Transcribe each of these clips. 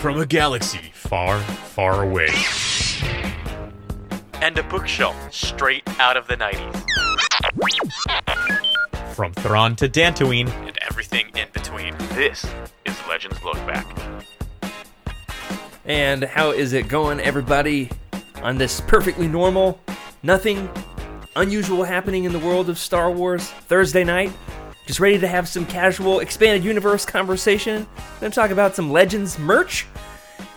from a galaxy far, far away. And a bookshelf straight out of the 90s. From Thrawn to Dantooine. And everything in between. This is Legends Look Back. And how is it going, everybody? On this perfectly normal, nothing unusual happening in the world of Star Wars Thursday night? Just ready to have some casual expanded universe conversation. Gonna talk about some Legends merch.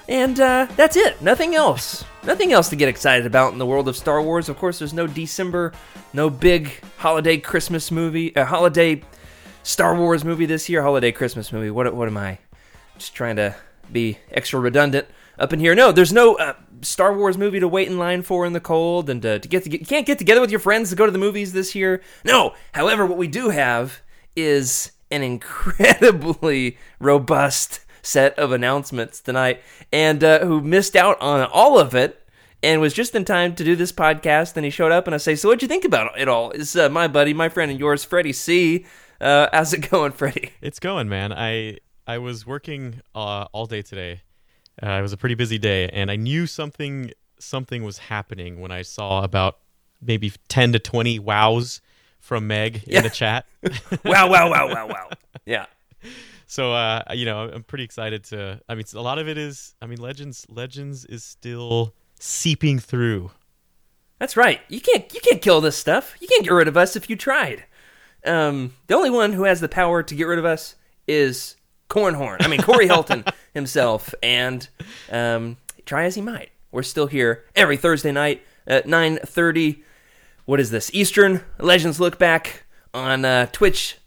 And uh, that's it. Nothing else. Nothing else to get excited about in the world of Star Wars. Of course, there's no December, no big holiday Christmas movie, uh, holiday Star Wars movie this year. Holiday Christmas movie. What, what am I? Just trying to be extra redundant up in here. No, there's no uh, Star Wars movie to wait in line for in the cold, and uh, to get to get, you can't get together with your friends to go to the movies this year. No. However, what we do have is an incredibly robust set of announcements tonight, and uh, who missed out on all of it. And was just in time to do this podcast. And he showed up, and I say, "So, what'd you think about it all?" Is uh, my buddy, my friend, and yours, Freddie C. Uh, how's it going, Freddie? It's going, man. I I was working uh, all day today. Uh, it was a pretty busy day, and I knew something something was happening when I saw about maybe ten to twenty wows from Meg Yeah. in the chat. wow, wow, wow, wow, wow. Yeah. so uh, you know, I'm pretty excited to. I mean, a lot of it is. I mean, Legends Legends is still seeping through. That's right. You can't you can't kill this stuff. You can't get rid of us if you tried. Um, the only one who has the power to get rid of us is Cornhorn. I mean Corey Helton himself. And um, try as he might, we're still here every Thursday night at nine thirty. What is this? Eastern Legends Look Back on uh, Twitch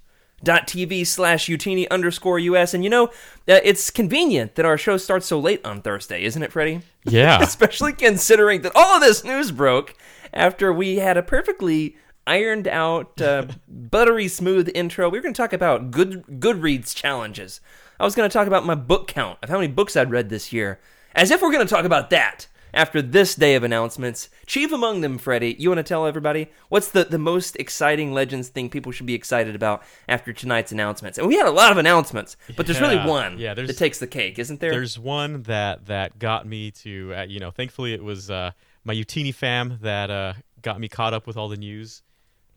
TV slash Utini underscore US. And you know, uh, it's convenient that our show starts so late on Thursday, isn't it, Freddie? Yeah. especially considering that all of this news broke after we had a perfectly ironed out, uh, buttery smooth intro. We were going to talk about good Goodreads challenges. I was going to talk about my book count of how many books I'd read this year, as if we're going to talk about that after this day of announcements. Chief among them, Freddie, you want to tell everybody what's the, the most exciting Legends thing people should be excited about after tonight's announcements? And we had a lot of announcements, but there's really one yeah, that takes the cake, isn't there? There's one that that got me to uh, you know. Thankfully, it was uh, my Utini fam that uh, got me caught up with all the news.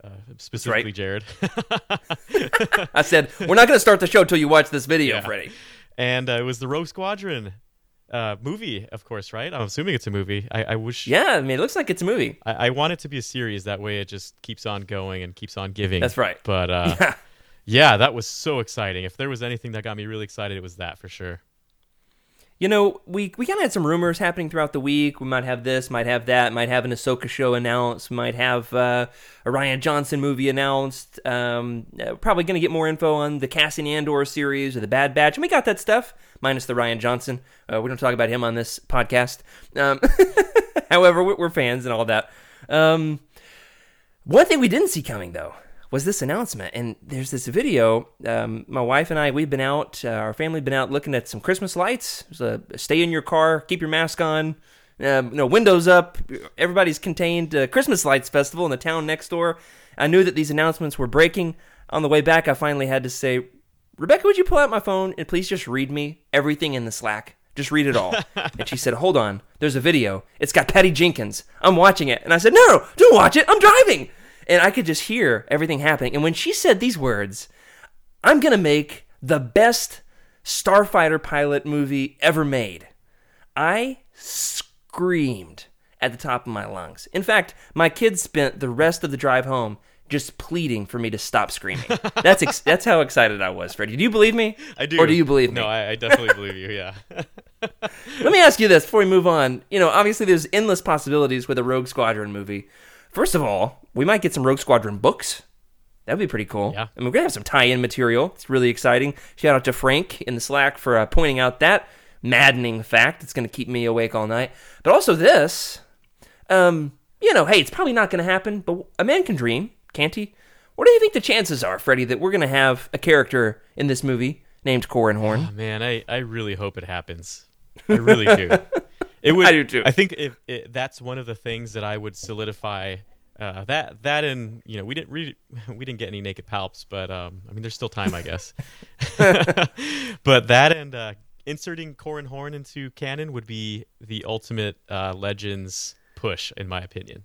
Uh, specifically, Jared. I said, we're not going to start the show till you watch this video, Yeah. Freddie. and uh, it was the Rogue Squadron uh, movie, of course, right? I'm assuming it's a movie. I, I wish. Yeah, I mean, it looks like it's a movie. I, I want it to be a series. That way, it just keeps on going and keeps on giving. That's right. But uh, Yeah. yeah, that was so exciting. If there was anything that got me really excited, it was that for sure. You know, we we kind of had some rumors happening throughout the week. We might have this, might have that, might have an Ahsoka show announced, might have uh, a Rian Johnson movie announced. Um, uh, probably going to get more info on the Cassian Andor series or the Bad Batch. And we got that stuff, minus the Rian Johnson. Uh, we don't talk about him on this podcast. Um, however, we- we're fans and all that. Um, One thing we didn't see coming, though, was this announcement. And there's this video. Um, my wife and I, we've been out, uh, our family been out looking at some Christmas lights. A stay in your car, keep your mask on, um, you know, windows up. Everybody's contained. Uh, Christmas lights festival in the town next door. I knew that these announcements were breaking. On the way back, I finally had to say, Rebecca, would you pull out my phone and please just read me everything in the Slack? Just read it all. and she said, Hold on, there's a video. It's got Patty Jenkins. I'm watching it. And I said, no, don't watch it. I'm driving. And I could just hear everything happening. And when she said these words, I'm going to make the best Starfighter pilot movie ever made. I screamed at the top of my lungs. In fact, my kids spent the rest of the drive home just pleading for me to stop screaming. That's ex- that's how excited I was, Freddie. Do you believe me? I do. Or do you believe me? No, I, I definitely believe you. Yeah. Let me ask you this before we move on. You know, obviously there's endless possibilities with a Rogue Squadron movie. First of all, we might get some Rogue Squadron books. That'd be pretty cool. Yeah. I mean, we're gonna have some tie-in material. It's really exciting. Shout out to Frank in the Slack for uh, pointing out that maddening fact. It's gonna keep me awake all night. But also this, um, you know, hey, it's probably not gonna happen, but a man can dream, can't he? What do you think the chances are, Freddie, that we're gonna have a character in this movie named Corran Horn? Oh, man, I, I really hope it happens. I really do. It would. I do too. I think if it, that's one of the things that I would solidify. Uh, that that and you know we didn't re- we didn't get any naked palps, but um, I mean there's still time, I guess. but that and uh, inserting Corran Horn into canon would be the ultimate uh, Legends push, in my opinion.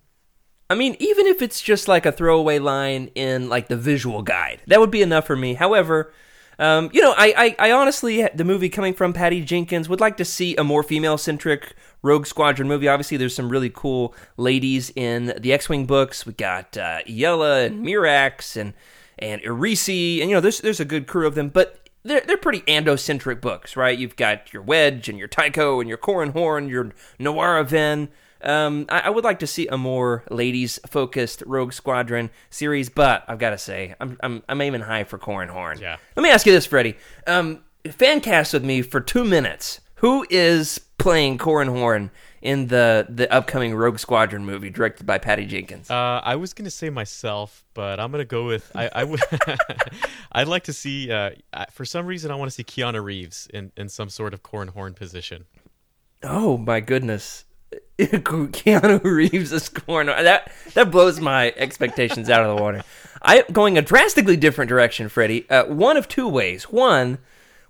I mean, even if it's just like a throwaway line in like the visual guide, that would be enough for me. However, um, you know, I, I, I honestly, the movie coming from Patty Jenkins would like to see a more female centric Rogue Squadron movie. Obviously, there's some really cool ladies in the X Wing books. We got uh, Iella and Mirax and and Erisi, and you know, there's there's a good crew of them, but they're they're pretty Ando-centric books, right? You've got your Wedge and your Tycho and your Corran Horn, your Nawara Ven. Um, I, I, would like to see a more ladies-focused Rogue Squadron series, but I've got to say, I'm, I'm I'm aiming high for Corran Horn. Yeah. Let me ask you this, Freddie. Um, fan cast with me for two minutes. Who is playing Corran Horn in the the upcoming Rogue Squadron movie directed by Patty Jenkins? Uh, I was gonna say myself, but I'm gonna go with I. I would. I'd like to see. Uh, for some reason, I want to see Keanu Reeves in in some sort of Corran Horn position. Oh my goodness. Keanu Reeves as Corn. That that blows my expectations out of the water. I'm going a drastically different direction, Freddie. Uh, one of two ways. One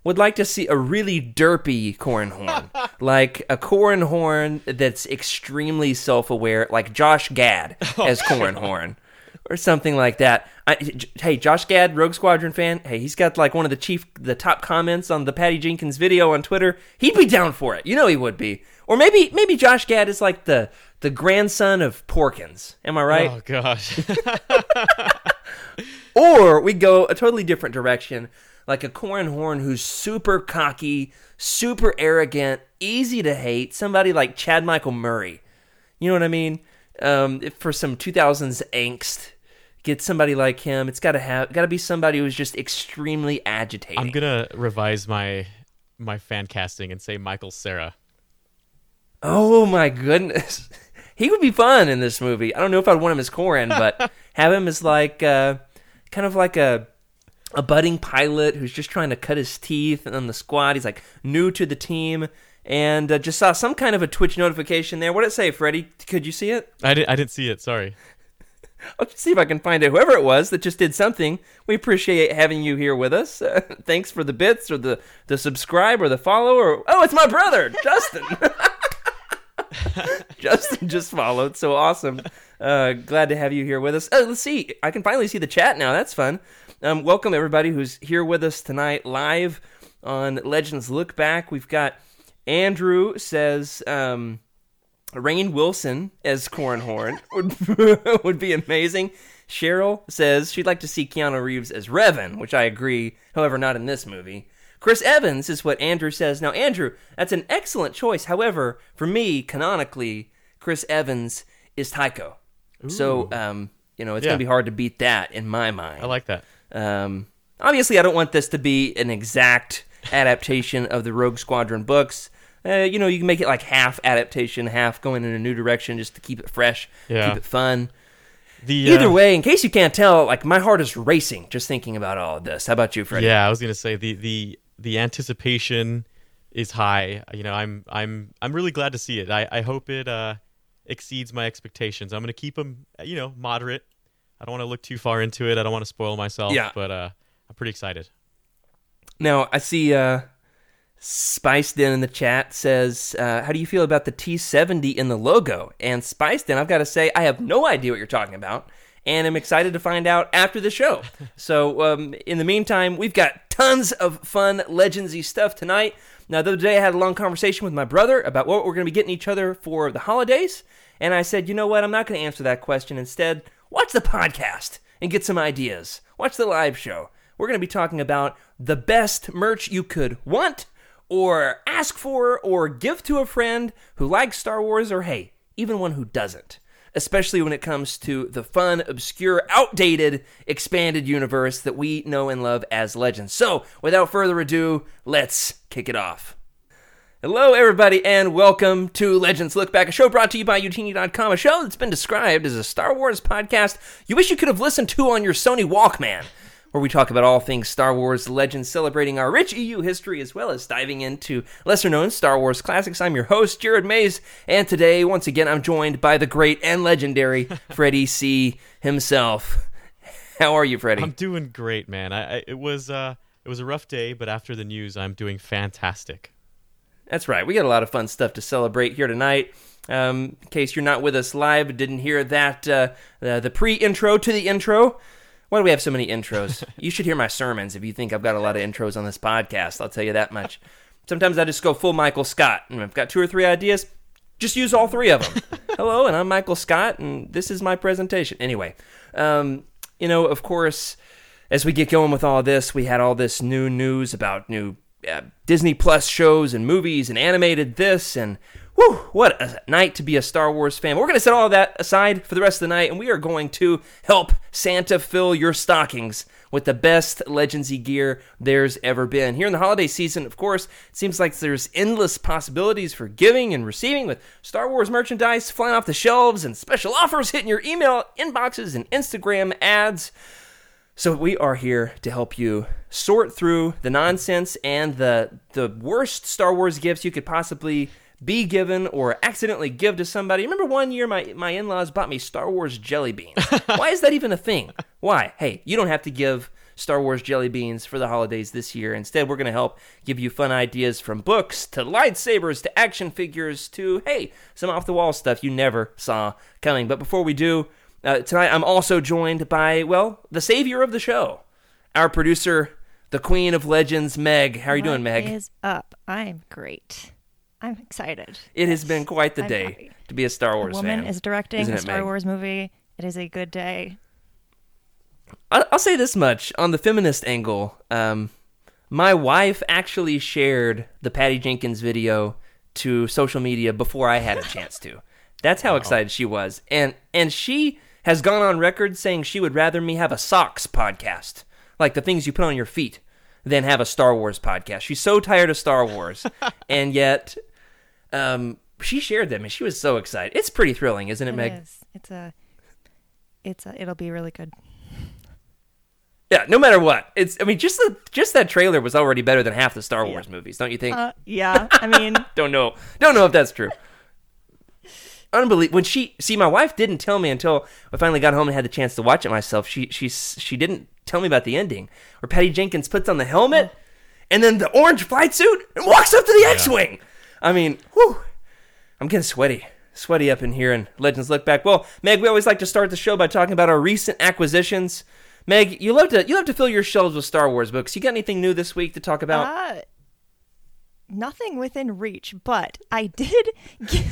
would like to see a really derpy corn Horn, like a corn Horn that's extremely self-aware, like Josh Gad as corn Horn, or something like that. I, hey, Josh Gad, Rogue Squadron fan. Hey, he's got like one of the chief, the top comments on the Patty Jenkins video on Twitter. He'd be down for it. You know he would be. Or maybe maybe Josh Gad is like the the grandson of Porkins. Am I right? Oh gosh. or we go a totally different direction, like a Corran Horn who's super cocky, super arrogant, easy to hate. Somebody like Chad Michael Murray. You know what I mean? Um, for some 2000s angst, get somebody like him. It's got to have got to be somebody who's just extremely agitated. I'm gonna revise my my fan casting and say Michael Cera. Oh my goodness. He would be fun in this movie. I don't know if I'd want him as Corran, but have him as like uh, kind of like a a budding pilot who's just trying to cut his teeth on the squad. He's like new to the team and uh, just saw some kind of a Twitch notification there. What did it say, Freddie? Could you see it? I, did, I didn't see it. Sorry. I'll see if I can find it. Whoever it was that just did something, we appreciate having you here with us. Uh, thanks for the bits or the, the subscribe or the follow. Or oh, it's my brother, Justin. Justin just followed. So awesome. Uh, glad to have you here with us. Oh, let's see. I can finally see the chat now. That's fun. Um, welcome everybody who's here with us tonight live on Legends Look Back. We've got Andrew says um, Rainn Wilson as Corran Horn would would be amazing. Cheryl says she'd like to see Keanu Reeves as Revan, which I agree. However, not in this movie. Chris Evans is what Andrew says. Now, Andrew, that's an excellent choice. However, for me, canonically, Chris Evans is Tycho. So, um, you know, it's Yeah. going to be hard to beat that in my mind. I like that. Um, obviously, I don't want this to be an exact adaptation of the Rogue Squadron books. Uh, you know, you can make it like half adaptation, half going in a new direction just to keep it fresh, Yeah. keep it fun. The Either uh, way, in case you can't tell, like my heart is racing just thinking about all of this. How about you, Freddie? Yeah, I was gonna say the the the anticipation is high. You know, I'm I'm I'm really glad to see it. I I hope it uh exceeds my expectations. I'm gonna keep them, you know, moderate. I don't want to look too far into it. I don't want to spoil myself. Yeah. but uh, I'm pretty excited. Now I see uh, Spiced in in the chat says, uh, "How do you feel about the T70 in the logo?" And Spiced in, I've got to say, I have no idea what you're talking about, and I'm excited to find out after the show. so, um, in the meantime, we've got tons of fun Legendsy stuff tonight. Now, the other day I had a long conversation with my brother about what we're going to be getting each other for the holidays, and I said, you know what? I'm not going to answer that question. Instead, watch the podcast and get some ideas. Watch the live show. We're going to be talking about the best merch you could want or ask for or give to a friend who likes Star Wars or hey, even one who doesn't. Especially when it comes to the fun, obscure, outdated, expanded universe that we know and love as Legends. So, without further ado, let's kick it off. Hello, everybody, and welcome to Legends Look Back, a show brought to you by Utini.com, a show that's been described as a Star Wars podcast you wish you could have listened to on your Sony Walkman, where we talk about all things Star Wars Legends, celebrating our rich EU history as well as diving into lesser known Star Wars classics. I'm your host, Jared Mays, and today, once again, I'm joined by the great and legendary Freddie C. himself. How are you, Freddie? I'm doing great, man. I, I it was uh it was a rough day, but after the news, I'm doing fantastic. That's right. We got a lot of fun stuff to celebrate here tonight. Um, in case you're not with us live, didn't hear that uh, the, the pre-intro to the intro. Why do we have so many intros? you should hear my sermons if you think I've got a lot of intros on this podcast. I'll tell you that much. Sometimes I just go full Michael Scott, and I've got two or three ideas. Just use all three of them. Hello, and I'm Michael Scott, and this is my presentation. Anyway, um, you know, of course, as we get going with all this, we had all this new news about new uh, Disney Plus shows and movies and animated this and whew, what a night to be a Star Wars fan. We're going to set all that aside for the rest of the night and we are going to help Santa fill your stockings with the best Legendsy gear there's ever been. Here in the holiday season, of course, it seems like there's endless possibilities for giving and receiving with Star Wars merchandise flying off the shelves and special offers hitting your email inboxes and Instagram ads. So we are here to help you sort through the nonsense and the the worst Star Wars gifts you could possibly be given or accidentally give to somebody. Remember one year my, my in-laws bought me Star Wars jelly beans. Why is that even a thing? Why? Hey, you don't have to give Star Wars jelly beans for the holidays this year. Instead, we're going to help give you fun ideas from books to lightsabers to action figures to hey, some off the wall stuff you never saw coming. But before we do, uh, tonight, I'm also joined by, well, the savior of the show, our producer, the queen of legends, Meg. How are you doing, Meg? What is up? I'm great. I'm excited. It has been quite the I'm day happy. to be a Star A Wars woman fan. is directing Isn't a Star Wars movie. It is a good day. I'll, I'll say this much on the feminist angle. Um, my wife actually shared the Patty Jenkins video to social media before I had a chance to. That's how excited she was, and and she has gone on record saying she would rather me have a socks podcast, like the things you put on your feet, than have a Star Wars podcast. She's so tired of Star Wars, and yet, um, she shared them, and she was so excited. It's pretty thrilling, isn't it, It Meg? is. It's a. It's a. It'll be really good. Yeah, no matter what. It's I mean just the just that trailer was already better than half the Star Wars movies, don't you think? Uh, yeah. I mean, don't know. Don't know if that's true. Unbelievable. When she see my wife didn't tell me until I finally got home and had the chance to watch it myself. She she she didn't tell me about the ending where Patty Jenkins puts on the helmet and then the orange flight suit and walks up to the X-wing. I mean, whew, I'm getting sweaty. Sweaty up in here and Legends Look Back. Well, Meg, we always like to start the show by talking about our recent acquisitions. Meg, you love to you love to fill your shelves with Star Wars books. You got anything new this week to talk about? uh, nothing within reach, but I did.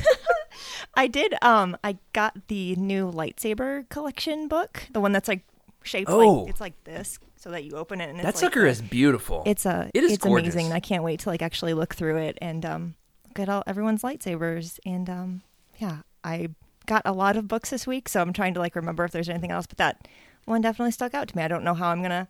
I did. Um, I got the new lightsaber collection book, the one that's like shaped Oh. like it's like this, so that you open it and it's that sucker the- is beautiful. It's a It is it's gorgeous. amazing. I can't wait to like actually look through it and um at all everyone's lightsabers and um yeah, I got a lot of books this week, so I'm trying to like remember if there's anything else, but that one definitely stuck out to me. I don't know how I'm going to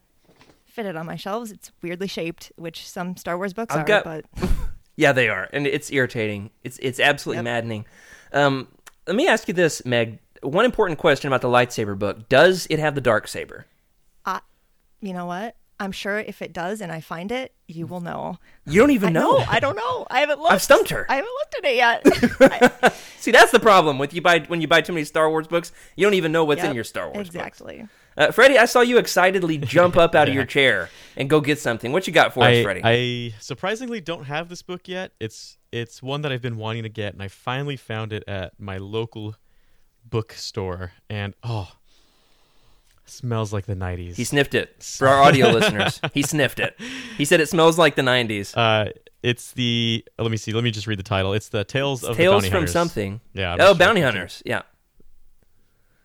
fit it on my shelves. It's weirdly shaped, which some Star Wars books I've are, got- but Yeah, they are, and it's irritating. It's it's absolutely Yep. maddening. Um, let me ask you this, Meg. One important question about the lightsaber book: Does it have the dark saber? I, you know what? I'm sure if it does and I find it, you will know. You don't even I know. I don't know. I haven't looked. I've stumped her. I haven't looked at it yet. I- See, that's the problem with you buy when you buy too many Star Wars books. You don't even know what's in your Star Wars books. Exactly. Uh, Freddie, I saw you excitedly jump up out of your chair and go get something. What you got for us, I, Freddie? I surprisingly don't have this book yet. It's it's one that I've been wanting to get, and I finally found it at my local bookstore. And oh, smells like the '90s. he sniffed it for our audio listeners. He sniffed it. He said it smells like the '90s. uh, it's the let me see. Let me just read the title. It's the Tales of the Tales Bounty from Hunters. something. Yeah. I'm Oh, just bounty hunters. Yeah.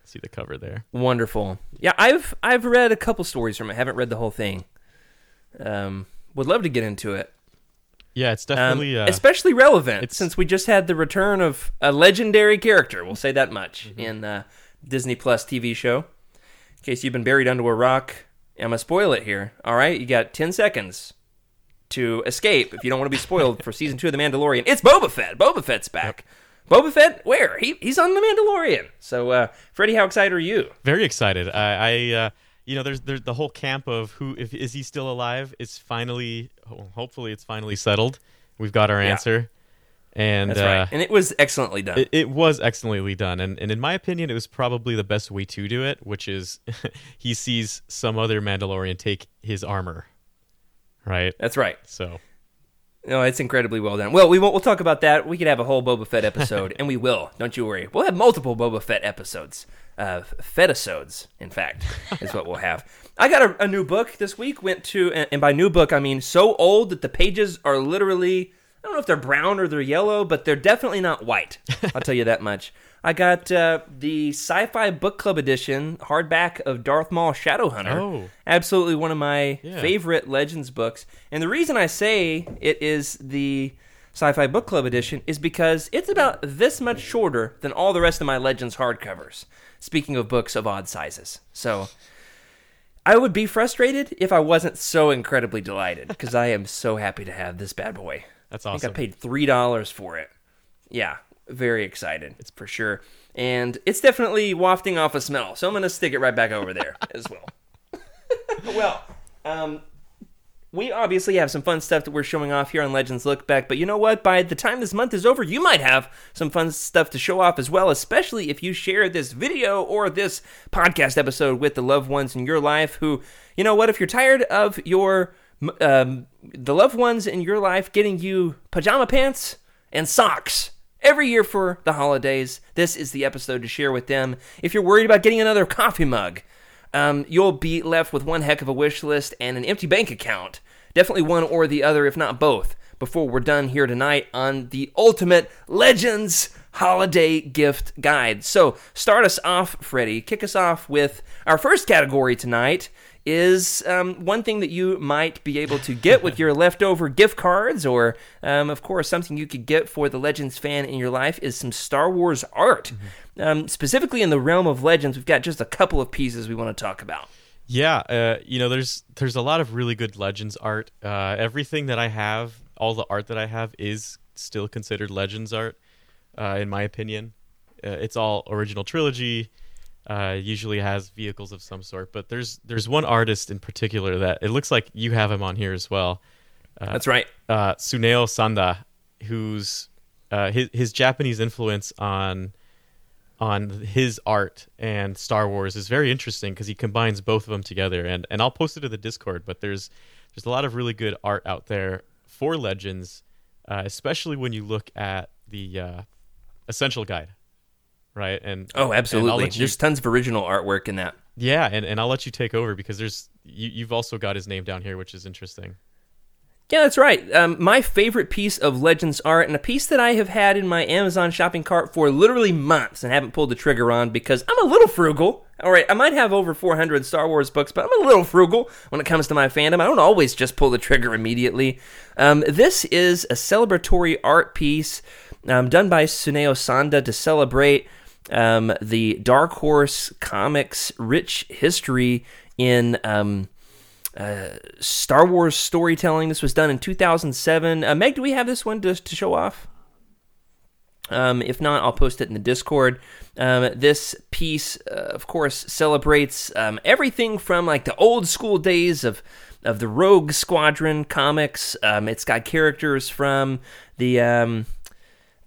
See the cover there. Wonderful. Yeah, I've I've read a couple stories from it. haven't read the whole thing. Um, would love to get into it. Yeah, it's Um, definitely. uh, especially relevant it's- since we just had the return of a legendary character. We'll say that much Mm-hmm. in uh, Disney Plus TV show. In case you've been buried under a rock, I'm gonna spoil it here. All right, you got ten seconds to escape if you don't want to be spoiled for season two of The Mandalorian. It's Boba Fett. Boba Fett's back. Boba Fett, where? He he's on The Mandalorian. So, uh, Freddie, how excited are you? very excited. I, I uh, you know, there's there's the whole camp of who if is he still alive? Is finally, hopefully, it's finally settled. We've got our Yeah. answer, and That's uh. And it was excellently done. it, it was excellently done. And and in my opinion, it was probably the best way to do it, which is he sees some other Mandalorian take his armor, right? That's right. So No, it's incredibly well done. Well, we won't, we'll talk about that. We could have a whole Boba Fett episode, and we will. Don't you worry. We'll have multiple Boba Fett episodes. Uh, Fettisodes, in fact, is what we'll have. I got a, a new book this week. Went to, and by new book I mean so old that the pages are literally. I don't know if they're brown or they're yellow, but they're definitely not white. I'll tell you that much. I got uh, the Sci-Fi Book Club edition hardback of Darth Maul Shadowhunter. Oh. absolutely one of my Yeah. favorite Legends books. And the reason I say it is the Sci-Fi Book Club edition is because it's about this much shorter than all the rest of my Legends hardcovers. Speaking of books of odd sizes, so I would be frustrated if I wasn't so incredibly delighted because I am so happy to have this bad boy. That's I awesome. think I paid three dollars for it. Yeah, very excited. It's for sure, and it's definitely wafting off a smell. So I'm gonna stick it right back over there as well. well, um, we obviously have some fun stuff that we're showing off here on Legends Look Back, but you know what? By the time this month is over, you might have some fun stuff to show off as well, especially if you share this video or this podcast episode with the loved ones in your life who, you know what, if you're tired of your um, the loved ones in your life getting you pajama pants and socks every year for the holidays, this is the episode to share with them. If you're worried about getting another coffee mug, um, you'll be left with one heck of a wish list and an empty bank account. Definitely one or the other, if not both, before we're done here tonight on the Ultimate Legends Holiday Gift Guide. So, start us off, Freddie. Kick us off with our first category tonight. Is um, one thing that you might be able to get with your leftover gift cards, or um, of course, something you could get for the Legends fan in your life is some Star Wars art. Um, specifically in the realm of Legends, we've got just a couple of pieces we want to talk about. Yeah, uh, you know, there's there's a lot of really good Legends art. Uh, everything that I have, all the art that I have, is still considered Legends art, uh, in my opinion. Uh, it's all original trilogy. Uh, usually has vehicles of some sort, but there's there's one artist in particular that it looks like you have him on here as well. That's right. uh, Tsuneo Sanda, who's uh, his his Japanese influence on on his art and Star Wars is very interesting because he combines both of them together. And and I'll post it to the Discord. But there's there's a lot of really good art out there for Legends, uh, especially when you look at the uh, Essential Guide, right? And Oh, absolutely. let you- There's tons of original artwork in that. yeah, and, and I'll let you take over because there's you, you've also got his name down here, which is interesting. Yeah, that's right. Um, my favorite piece of Legends art, and a piece that I have had in my Amazon shopping cart for literally months and haven't pulled the trigger on because I'm a little frugal. All right, I might have over 400 Star Wars books, but I'm a little frugal when it comes to my fandom. I don't always just pull the trigger immediately. Um, this is a celebratory art piece um, done by Tsuneo Sanda to celebrate um, the Dark Horse Comics rich history in. Um, uh, Star Wars storytelling. This was done in 2007. Uh, Meg, do we have this one to, to show off? Um, if not, I'll post it in the Discord. Um, this piece, uh, of course, celebrates um, everything from like the old school days of of the Rogue Squadron comics. Um, it's got characters from the um,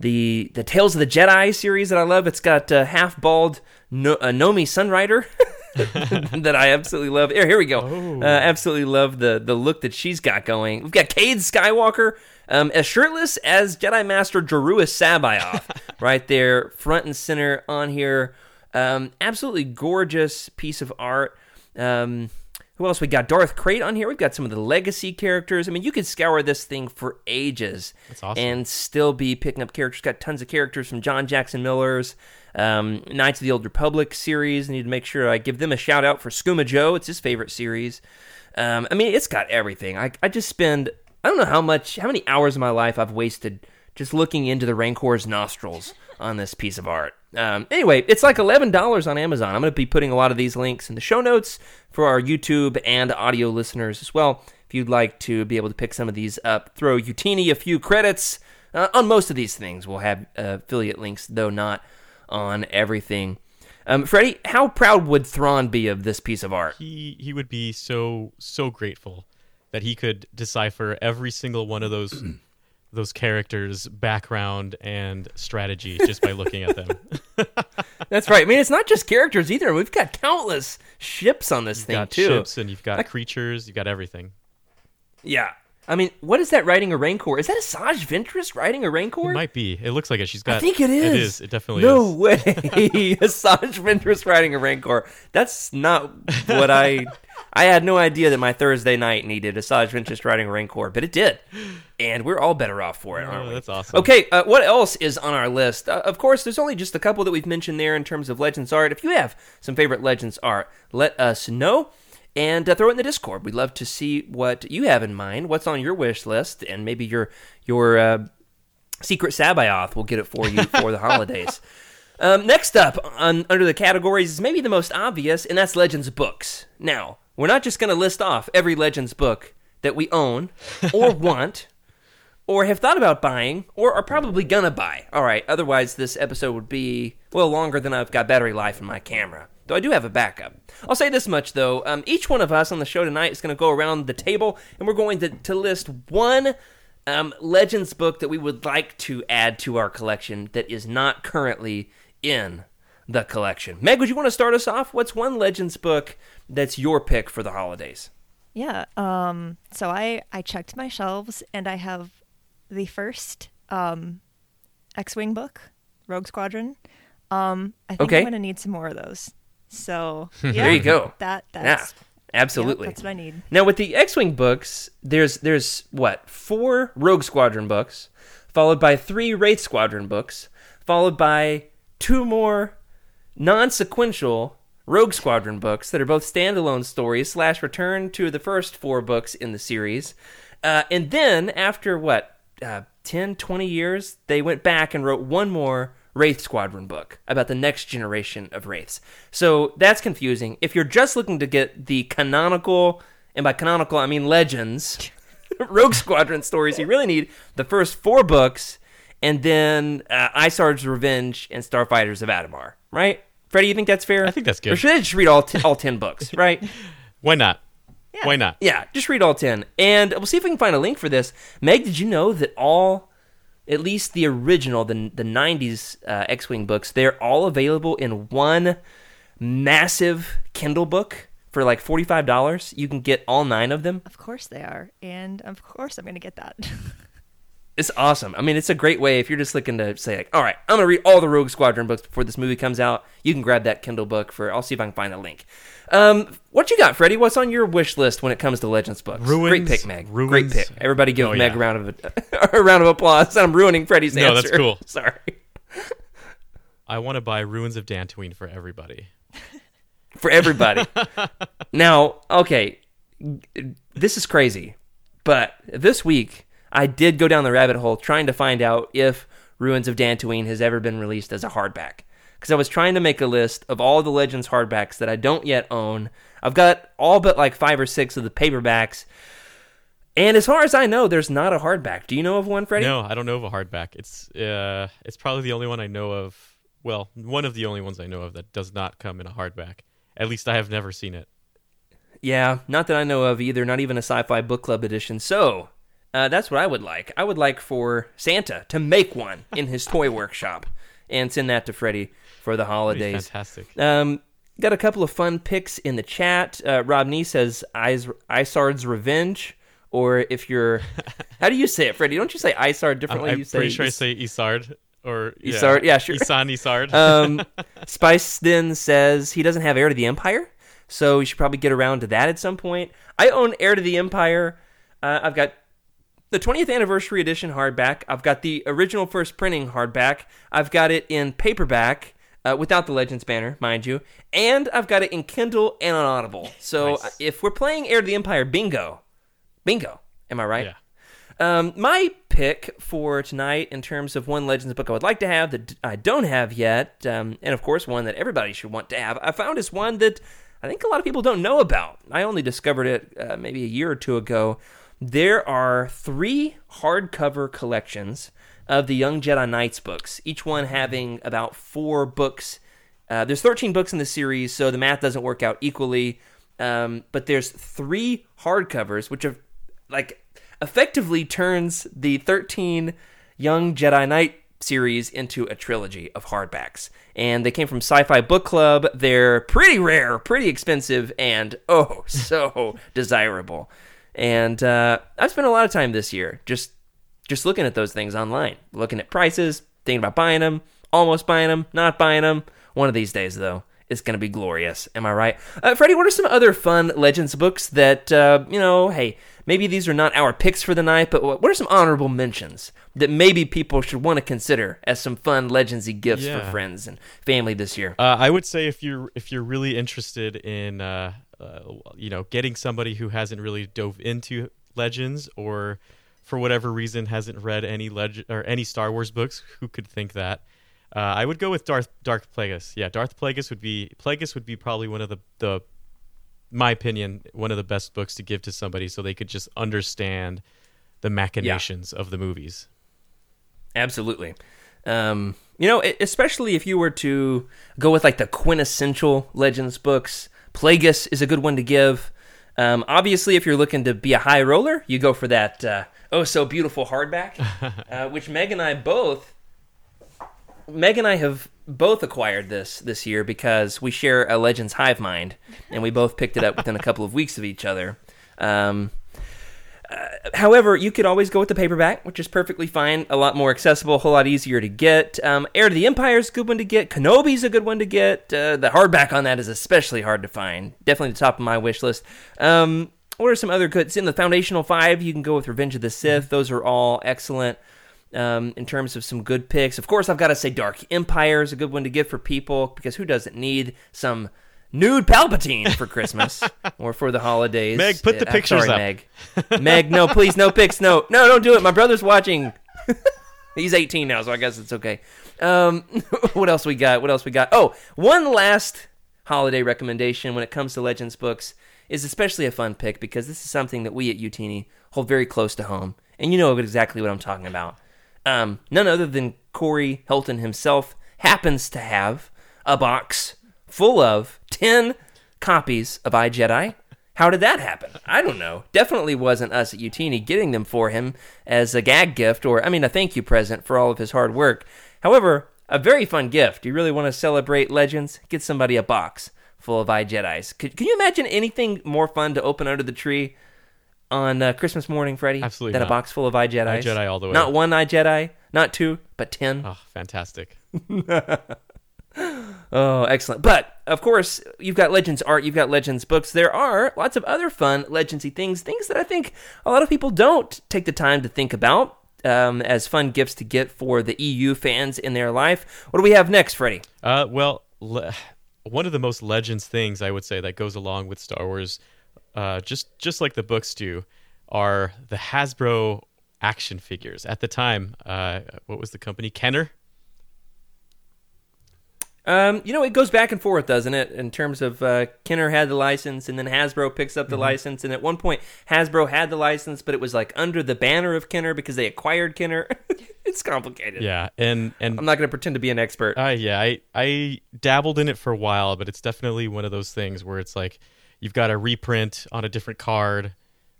the the Tales of the Jedi series that I love. It's got uh, half bald no- uh, Nomi Sunrider. that I absolutely love. Here, here we go. Uh, absolutely love the the look that she's got going. We've got Cade Skywalker um, as shirtless as Jedi Master Jeruis Sabayoth, right there, front and center on here. Um, absolutely gorgeous piece of art. Um, who else we got? Darth Krayt on here. We've got some of the legacy characters. I mean, you could scour this thing for ages awesome. and still be picking up characters. Got tons of characters from John Jackson Miller's um, Knights of the Old Republic series. I need to make sure I give them a shout out for Skooma Joe. It's his favorite series. Um, I mean, it's got everything. I, I just spend I don't know how much how many hours of my life I've wasted just looking into the Rancor's nostrils on this piece of art. Um, anyway, it's like eleven dollars on Amazon. I'm going to be putting a lot of these links in the show notes for our YouTube and audio listeners as well. If you'd like to be able to pick some of these up, throw Utini a few credits uh, on most of these things. We'll have uh, affiliate links, though not on everything. Um, Freddie, how proud would Thrawn be of this piece of art? he he would be so so grateful that he could decipher every single one of those those characters background and strategy just by looking at them That's right. I mean, it's not just characters either. We've got countless ships on this you've thing got too. ships and you've got Like- creatures you've got everything Yeah. I mean, what is that riding a Rancor? Is that Asajj Ventress riding a Rancor? It might be. It looks like it. She's got. I think it is. It is. It definitely no is. way. Asajj Ventress riding a Rancor. That's not what I. I had no idea that my Thursday night needed Asajj Ventress riding a Rancor, but it did, and we're all better off for it, aren't Oh, we? that's awesome. Okay, uh, what else is on our list? Uh, of course, there's only just a couple that we've mentioned there in terms of Legends art. If you have some favorite Legends art, let us know and uh, throw it in the Discord. We'd love to see what you have in mind, what's on your wish list, and maybe your your uh, secret Sabaoth will get it for you for the holidays. Um, next up on under the categories is maybe the most obvious, and that's Legends books. Now, we're not just going to list off every Legends book that we own or want or have thought about buying or are probably gonna buy. All right, otherwise this episode would be well longer than I've got battery life in my camera. Though I do have a backup. I'll say this much though: um, each one of us on the show tonight is going to go around the table, and we're going to, to list one um, Legends book that we would like to add to our collection that is not currently in the collection. Meg, would you want to start us off? What's one Legends book that's your pick for the holidays? Yeah. Um. So I I checked my shelves and I have the first um, X-wing book, Rogue Squadron. Um. I think Okay. I'm gonna need some more of those. So yeah, There you go. That Yeah, that's yeah, absolutely. that's what I need. Now with the X-wing books, there's there's what four Rogue Squadron books, followed by three Wraith Squadron books, followed by two more non-sequential Rogue Squadron books that are both standalone stories slash return to the first four books in the series, uh, and then after what uh, 10, 20 years, they went back and wrote one more Wraith Squadron book about the next generation of Wraiths. So that's confusing. If you're just looking to get the canonical, and by canonical I mean legends, Rogue Squadron stories, you really need the first four books, and then uh, Isard's Revenge and Starfighters of Adumar, right? Freddie, you think that's fair? I think that's good. Or should I just read all, t- all 10 books, right? Why not? Why not? Yeah, just read all 10. And we'll see if we can find a link for this. Meg, did you know that all, at least the original, the, the 90s uh, X Wing books, they're all available in one massive Kindle book for like $45? You can get all nine of them. Of course they are, and of course I'm gonna get that. It's awesome. I mean, it's a great way if you're just looking to say, like, all right, I'm going to read all the Rogue Squadron books before this movie comes out. You can grab that Kindle book for, I'll see if I can find a link. Um, what you got, Freddie? What's on your wish list when it comes to Legends books? Great Ruins- pick, Meg. Great pick. Everybody give Oh, Meg yeah. a round of a round of applause. I'm ruining Freddie's No, answer. that's cool. Sorry. I want to buy Ruins of Dantooine for everybody. For everybody. now, okay, this is crazy, but this week I did go down the rabbit hole trying to find out if Ruins of Dantooine has ever been released as a hardback. Because I was trying to make a list of all the Legends hardbacks that I don't yet own. I've got all but like five or six of the paperbacks. And as far as I know, there's not a hardback. Do you know of one, Freddie? No, I don't know of a hardback. It's uh, it's probably the only one I know of. Well, one of the only ones I know of that does not come in a hardback. At least I have never seen it. Yeah, not that I know of either, not even a sci fi book club edition. So, uh, that's what I would like. I would like for Santa to make one in his toy workshop and send that to Freddie for the holidays. fantastic. Um, got a couple of fun picks in the chat. Uh, Rob Nee says Is- Isard's Revenge. Or if you're, how do you say it, Freddie? Don't you say Isard I'm, differently? I'm you say pretty sure I say Isard or yeah, Isard, yeah, sure. Ysanne Isard. um, Spice then says he doesn't have Heir to the Empire, so you should probably get around to that at some point. I own Heir to the Empire. Uh, I've got the 20th anniversary edition hardback. I've got the original first printing hardback. I've got it in paperback. Uh, without the Legends banner, mind you, and I've got it in Kindle and on Audible. So Nice. if we're playing Heir to the Empire, bingo, bingo. Am I right? yeah. Um, my pick for tonight, in terms of one Legends book I would like to have that I don't have yet, um, and of course one that everybody should want to have, I found is one that I think a lot of people don't know about. I only discovered it uh, maybe a year or two ago. There are three hardcover collections of the Young Jedi Knights books, each one having about four books. Uh, there's 13 books in the series, so the math doesn't work out equally. Um, but there's three hardcovers, which are like effectively turns the 13 Young Jedi Knight series into a trilogy of hardbacks. And they came from Sci Fi Book Club. They're pretty rare, pretty expensive, and oh, so desirable. And uh, I've spent a lot of time this year just just looking at those things online, looking at prices, thinking about buying them, almost buying them, not buying them. One of these days, though, it's going to be glorious. Am I right? Uh, Freddie, what are some other fun Legends books that, uh, you know, hey, maybe these are not our picks for the night, but what are some honorable mentions that maybe people should want to consider as some fun Legendsy gifts Yeah. for friends and family this year? Uh, I would say if you're if you're really interested in uh, you know getting somebody who hasn't really dove into Legends or for whatever reason hasn't read any legend or any Star Wars books, who could think that? Uh, I would go with Darth Darth Plagueis. Yeah, Darth Plagueis would be Plagueis would be probably one of the the my opinion one of the best books to give to somebody so they could just understand the machinations of the movies. Absolutely. Um, you know, especially if you were to go with like the quintessential Legends books, Plagueis is a good one to give. Um, obviously, if you're looking to be a high roller, you go for that uh, oh so beautiful hardback, uh, which Meg and I both. Meg and I have both acquired this this year because we share a Legends hive mind, and we both picked it up within a couple of weeks of each other. Um, However, you could always go with the paperback, which is perfectly fine, a lot more accessible, a whole lot easier to get. Um, Heir to the Empire is a good one to get. Kenobi's a good one to get. Uh, the hardback on that is especially hard to find. Definitely the top of my wish list. Um, what are some other goods? In the Foundational Five, you can go with Revenge of the Sith. Those are all excellent um, in terms of some good picks. Of course, I've got to say Dark Empire is a good one to get for people because who doesn't need some nude Palpatine for Christmas or for the holidays? Meg, put the Uh, pictures sorry, up. Meg. Meg, no, please, no pics, no, no, don't do it. My brother's watching. He's 18 now, so I guess it's okay. Um, what else we got? What else we got? Oh, one last holiday recommendation when it comes to Legends books is especially a fun pick because this is something that we at Utini hold very close to home, and you know exactly what I'm talking about. Um, none other than Corey Helton himself happens to have a box full of 10 copies of I Jedi. How did that happen? I don't know. Definitely wasn't us at Utini getting them for him as a gag gift or, I mean, a thank you present for all of his hard work. However, a very fun gift. You really want to celebrate Legends? Get somebody a box full of iJedi's. Could, can you imagine anything more fun to open under the tree on uh, Christmas morning, Freddie? Absolutely Than a not. box full of iJedi's? iJedi all the way. Not one iJedi, not two, but ten. Oh, fantastic. Oh, excellent. But of course, you've got Legends art, you've got Legends books. There are lots of other fun Legendsy things, things that I think a lot of people don't take the time to think about um, as fun gifts to get for the EU fans in their life. What do we have next, Freddie? Uh, well, le- one of the most legends things I would say that goes along with Star Wars, uh, just just like the books do, are the Hasbro action figures. At the time, uh, what was the company? Kenner. Um, you know, it goes back and forth, doesn't it? In terms of uh, Kenner had the license, and then Hasbro picks up the license, and at one point Hasbro had the license, but it was like under the banner of Kenner because they acquired Kenner. it's complicated. Yeah, and and I'm not going to pretend to be an expert. Uh, yeah, I I dabbled in it for a while, but it's definitely one of those things where it's like you've got a reprint on a different card,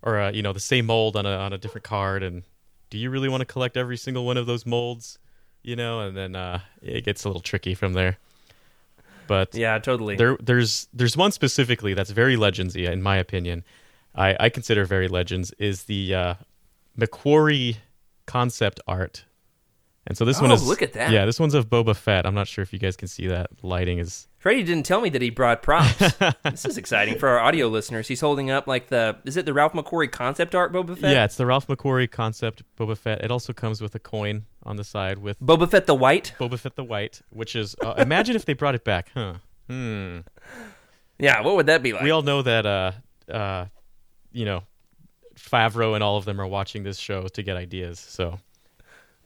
or uh, you know the same mold on a on a different card, and do you really want to collect every single one of those molds? You know, and then uh, it gets a little tricky from there. But yeah, totally. there there's there's one specifically that's very legendsy in my opinion. I, I consider very legends is the uh, McQuarrie concept art. And so this one Oh, is Oh look at that. Yeah, this one's of Boba Fett. I'm not sure if you guys can see that. Lighting is Freddie didn't tell me that he brought props. this is exciting for our audio listeners. He's holding up like the is it the Ralph McQuarrie concept art Boba Fett? Yeah, it's the Ralph McQuarrie concept Boba Fett. It also comes with a coin on the side with Boba Fett the White. Boba Fett the White, which is uh, imagine if they brought it back, huh? Hmm. Yeah, what would that be like? We all know that uh uh you know Favreau and all of them are watching this show to get ideas. So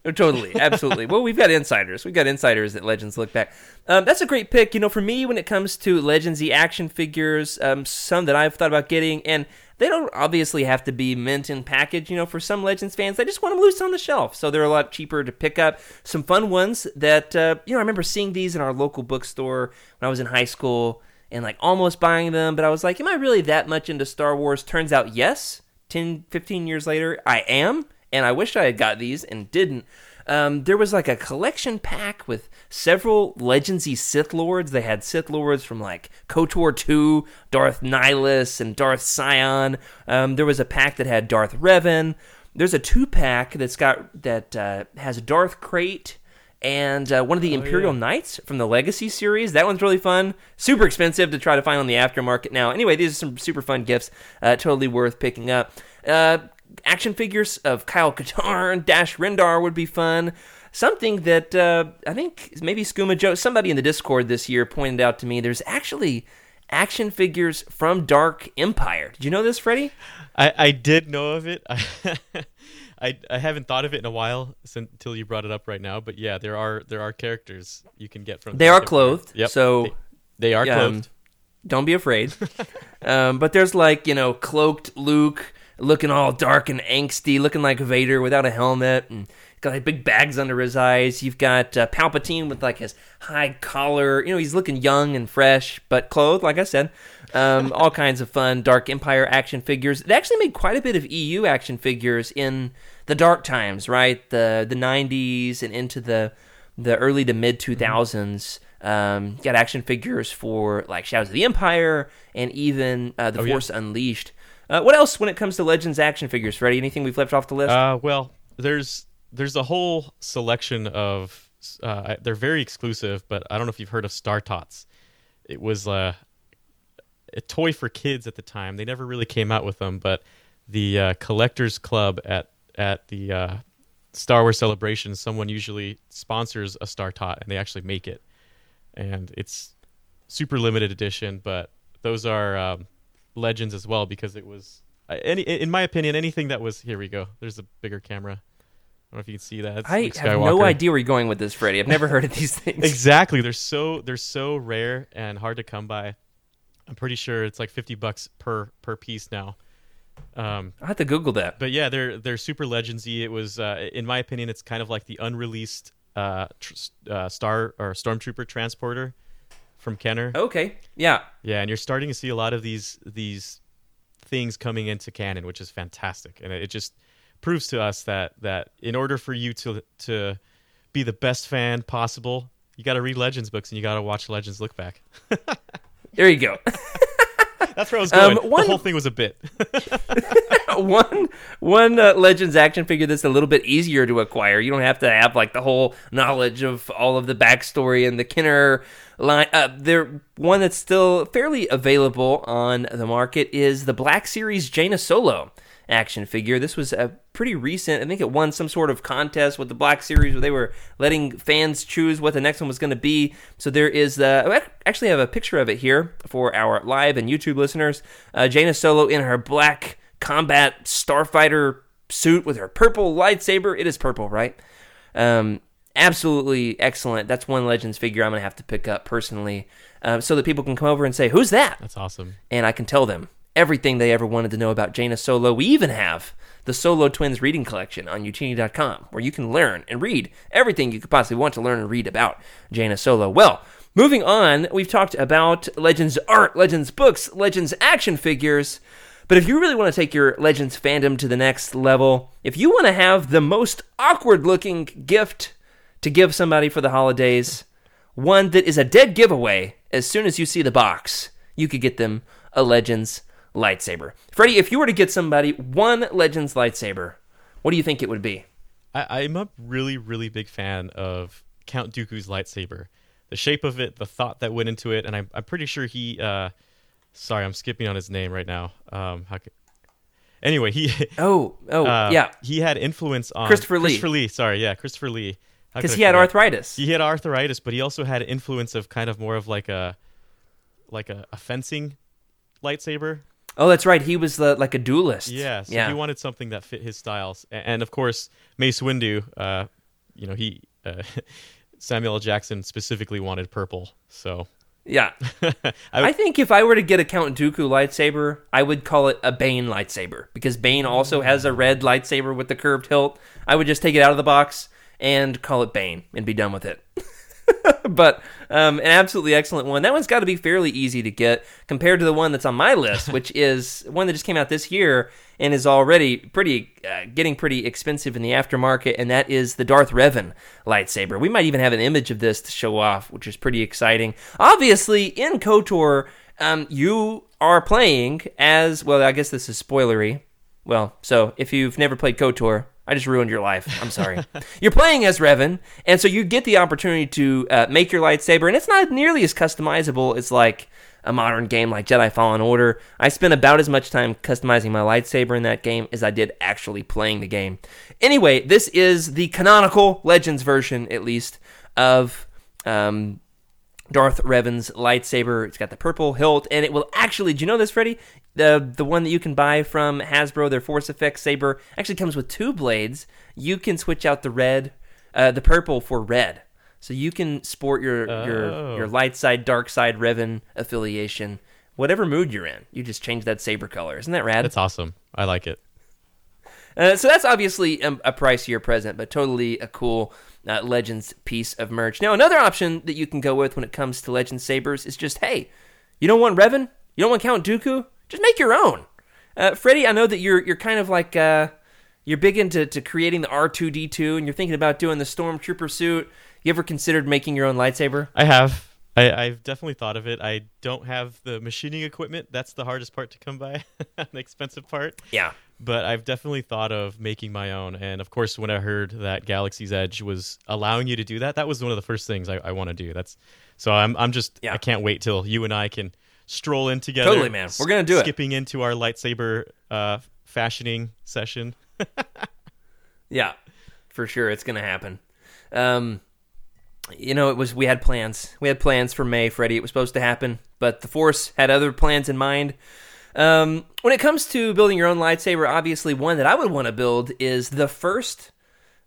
Oh, totally, absolutely. well, we've got insiders. We've got insiders at Legends Look Back. Um, that's a great pick. You know, for me, when it comes to Legends, the action figures, um, some that I've thought about getting, and they don't obviously have to be mint in package. You know, for some Legends fans, they just want them loose on the shelf, so they're a lot cheaper to pick up. Some fun ones that uh, you know, I remember seeing these in our local bookstore when I was in high school, and like almost buying them, but I was like, am I really that much into Star Wars? Turns out, yes. 10, 15 years later, I am and I wish I had got these and didn't. Um, there was like a collection pack with several Legendsy Sith Lords. They had Sith Lords from like KOTOR 2, Darth Nihilus, and Darth Sion. Um, there was a pack that had Darth Revan. There's a two pack that's got that uh, has Darth Krayt and uh, one of the Imperial Knights from the Legacy series. That one's really fun. Super expensive to try to find on the aftermarket now. Anyway, these are some super fun gifts. Uh, totally worth picking up. Uh, action figures of Kyle Katarn, Dash Rendar would be fun. Something that uh, I think maybe Skooma Joe, somebody in the Discord this year pointed out to me. There's actually action figures from Dark Empire. Did you know this, Freddie? I, I did know of it. I, I haven't thought of it in a while since, until you brought it up right now. But yeah, there are there are characters you can get from. They Dark are clothed, Yep. so they, they are um, clothed. don't be afraid. um, but there's like you know cloaked Luke looking all dark and angsty, looking like Vader without a helmet, and got like big bags under his eyes. You've got uh, Palpatine with like his high collar. You know he's looking young and fresh, but clothed, like I said. Um, all kinds of fun Dark Empire action figures. They actually made quite a bit of EU action figures in the dark times, right? The the 90s and into the the early to mid 2000s. Um, got action figures for like Shadows of the Empire and even uh, the Oh, yeah. Force Unleashed. Uh, what else when it comes to Legends action figures, Freddie? Anything we've left off the list? Uh, well, there's there's a whole selection of. Uh, they're very exclusive, but I don't know if you've heard of Star Tots. It was uh, a toy for kids at the time. They never really came out with them, but the uh, collectors club at at the uh, Star Wars celebration, someone usually sponsors a Star Tot, and they actually make it, and it's super limited edition. But those are um, legends as well because it was any in my opinion anything that was here we go. There's a bigger camera. I don't know if you can see that. It's I have no idea where you're going with this, Freddie. I've never heard of these things. Exactly. They're so they're so rare and hard to come by. I'm pretty sure it's like 50 bucks per per piece now. Um, I have to Google that. but yeah, they're they're super legendsy. It was, uh, in my opinion, it's kind of like the unreleased uh, tr- uh, star or stormtrooper transporter from Kenner. Okay, yeah. Yeah, and you're starting to see a lot of these these things coming into canon, which is fantastic, and it just proves to us that that in order for you to to be the best fan possible, you got to read Legends books and you got to watch Legends Look Back. There you go. That's where I was Um, going. one- The whole thing was a bit. one one uh, Legends action figure that's a little bit easier to acquire. You don't have to have like the whole knowledge of all of the backstory and the Kenner line. Uh, there one that's still fairly available on the market is the Black Series Jaina Solo action figure. This was a pretty recent. I think it won some sort of contest with the Black Series where they were letting fans choose what the next one was going to be. So there is the. I actually have a picture of it here for our live and YouTube listeners. Uh, Jaina Solo in her black combat starfighter suit with her purple lightsaber. It is purple, right? Um, absolutely excellent. That's one Legends figure I'm gonna have to pick up personally, uh, so that people can come over and say, "Who's that?" That's awesome. and I can tell them everything they ever wanted to know about Jaina Solo. We even have the Solo Twins reading collection on Utini.com, where you can learn and read everything you could possibly want to learn and read about Jaina Solo. Well, moving on, we've talked about Legends art, Legends books, Legends action figures. But if you really want to take your Legends fandom to the next level, if you want to have the most awkward looking gift to give somebody for the holidays, one that is a dead giveaway as soon as you see the box, you could get them a Legends lightsaber. Freddie, if you were to get somebody one Legends lightsaber, what do you think it would be? I, I'm a really, really big fan of Count Dooku's lightsaber. The shape of it, the thought that went into it, and I'm, I'm pretty sure he. Uh, sorry, I'm skipping on his name right now. Um, how could, anyway, he. Oh, oh, uh, yeah, He had influence on Christopher Lee. Christopher Lee. Sorry, yeah, Christopher Lee. Because he had arthritis. He had arthritis, but he also had influence of kind of more of like a, like a, a fencing lightsaber. Oh, that's right. He was the, like a duelist. Yeah, so yeah. he wanted something that fit his styles, and of course Mace Windu. Uh, you know, he uh, Samuel L. Jackson specifically wanted purple, so yeah. I, I think if I were to get a Count Dooku lightsaber, I would call it a Bane lightsaber because Bane also has a red lightsaber with the curved hilt. I would just take it out of the box and call it Bane and be done with it. but um, an absolutely excellent one. That one's got to be fairly easy to get compared to the one that's on my list, which is one that just came out this year and is already pretty uh, getting pretty expensive in the aftermarket, and that is the Darth Revan lightsaber. We might even have an image of this to show off, which is pretty exciting. Obviously, in KOTOR, um, you are playing as well. I guess this is spoilery. Well, so if you've never played KOTOR, I just ruined your life. I'm sorry. You're playing as Revan, and so you get the opportunity to uh, make your lightsaber, and it's not nearly as customizable as like a modern game like Jedi Fallen Order. I spent about as much time customizing my lightsaber in that game as I did actually playing the game. Anyway, this is the canonical Legends version, at least, of um, Darth Revan's lightsaber. It's got the purple hilt, and it will actually. Do you know this, Freddy? The the one that you can buy from Hasbro, their Force FX saber, actually comes with two blades. You can switch out the red, uh, the purple for red. So you can sport your Oh. your your light side, dark side Revan affiliation, whatever mood you're in. You just change that saber color. Isn't that rad? That's awesome. I like it. Uh, so that's obviously a, a pricier present, but totally a cool uh, Legends piece of merch. Now, another option that you can go with when it comes to Legends sabers is just, hey, you don't want Revan, you don't want Count Dooku, just make your own. Uh, Freddie, I know that you're you're kind of like uh, you're big into to creating the R two D two, and you're thinking about doing the Stormtrooper suit. You ever considered making your own lightsaber? I have. I, I've definitely thought of it. I don't have the machining equipment. That's the hardest part to come by, the expensive part. Yeah. But I've definitely thought of making my own. And of course, when I heard that Galaxy's Edge was allowing you to do that, that was one of the first things I, I want to do. That's so I'm I'm just Yeah. I can't wait till you and I can stroll in together. Totally, man. We're gonna do it. Skipping into our lightsaber uh, fashioning session. Yeah, for sure, it's gonna happen. Um, you know, it was we had plans. We had plans for May, Freddie. It was supposed to happen, but the Force had other plans in mind. Um, when it comes to building your own lightsaber, obviously one that I would want to build is the first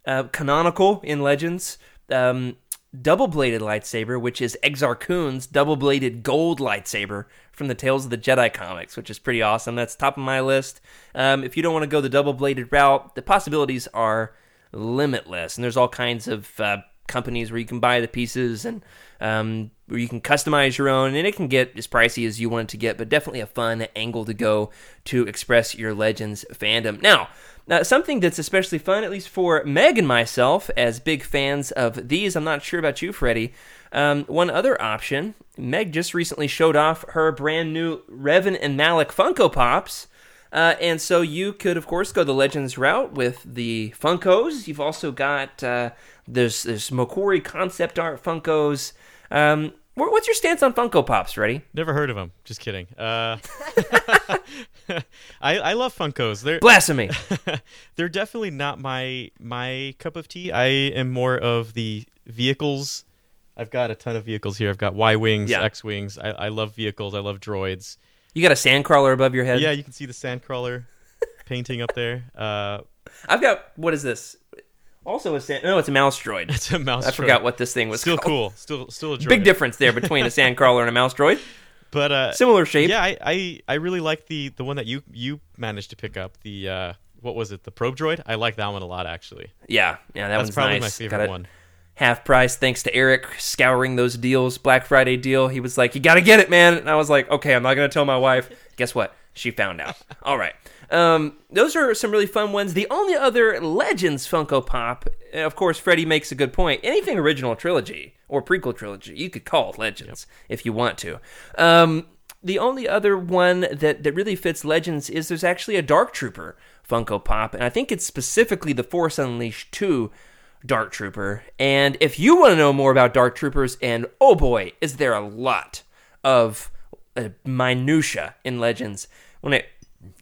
uh, canonical in Legends um, double-bladed lightsaber, which is Exar Kun's double-bladed gold lightsaber from the Tales of the Jedi comics, which is pretty awesome. That's top of my list. Um, if you don't want to go the double-bladed route, the possibilities are limitless, and there's all kinds of uh, companies where you can buy the pieces and um, where you can customize your own, and it can get as pricey as you want it to get, but definitely a fun angle to go to express your Legends fandom. Now, uh, something that's especially fun, at least for Meg and myself, as big fans of these. I'm not sure about you, Freddie. Um, one other option Meg just recently showed off her brand new Revan and Malak Funko Pops. Uh, and so you could, of course, go the Legends route with the Funkos. You've also got uh, there's there's McQuarrie concept art Funkos. Um, wh- what's your stance on Funko Pops, Ready? Never heard of them. Just kidding. Uh, I I love Funkos. They're Blasphemy. they're definitely not my my cup of tea. I am more of the vehicles. I've got a ton of vehicles here. I've got Y wings, Yeah. X wings. I, I love vehicles. I love droids. You got a sandcrawler above your head. Yeah, you can see the sandcrawler painting up there. Uh, I've got what is this? Also a sand. No, it's a mouse droid. it's a mouse. I droid. forgot what this thing was. Still called. cool. Still still a droid. Big difference there between a sandcrawler and a mouse droid. But uh, Similar shape. Yeah, I, I I really like the the one that you you managed to pick up. The uh, what was it? The probe droid. I like that one a lot actually. Yeah, yeah, that That's one's probably nice. my favorite it one. Half price, thanks to Eric scouring those deals. Black Friday deal. He was like, "You got to get it, man." And I was like, "Okay, I'm not gonna tell my wife." Guess what? She found out. All right. Um, those are some really fun ones. The only other Legends Funko Pop, uh, of course, Freddie makes a good point. Anything original trilogy or prequel trilogy, you could call it Legends if you want to. Um, the only other one that, that really fits Legends is there's actually a Dark Trooper Funko Pop, and I think it's specifically the Force Unleashed 2 Dark Trooper. And if you want to know more about Dark Troopers, and oh boy, is there a lot of uh, minutia in Legends when it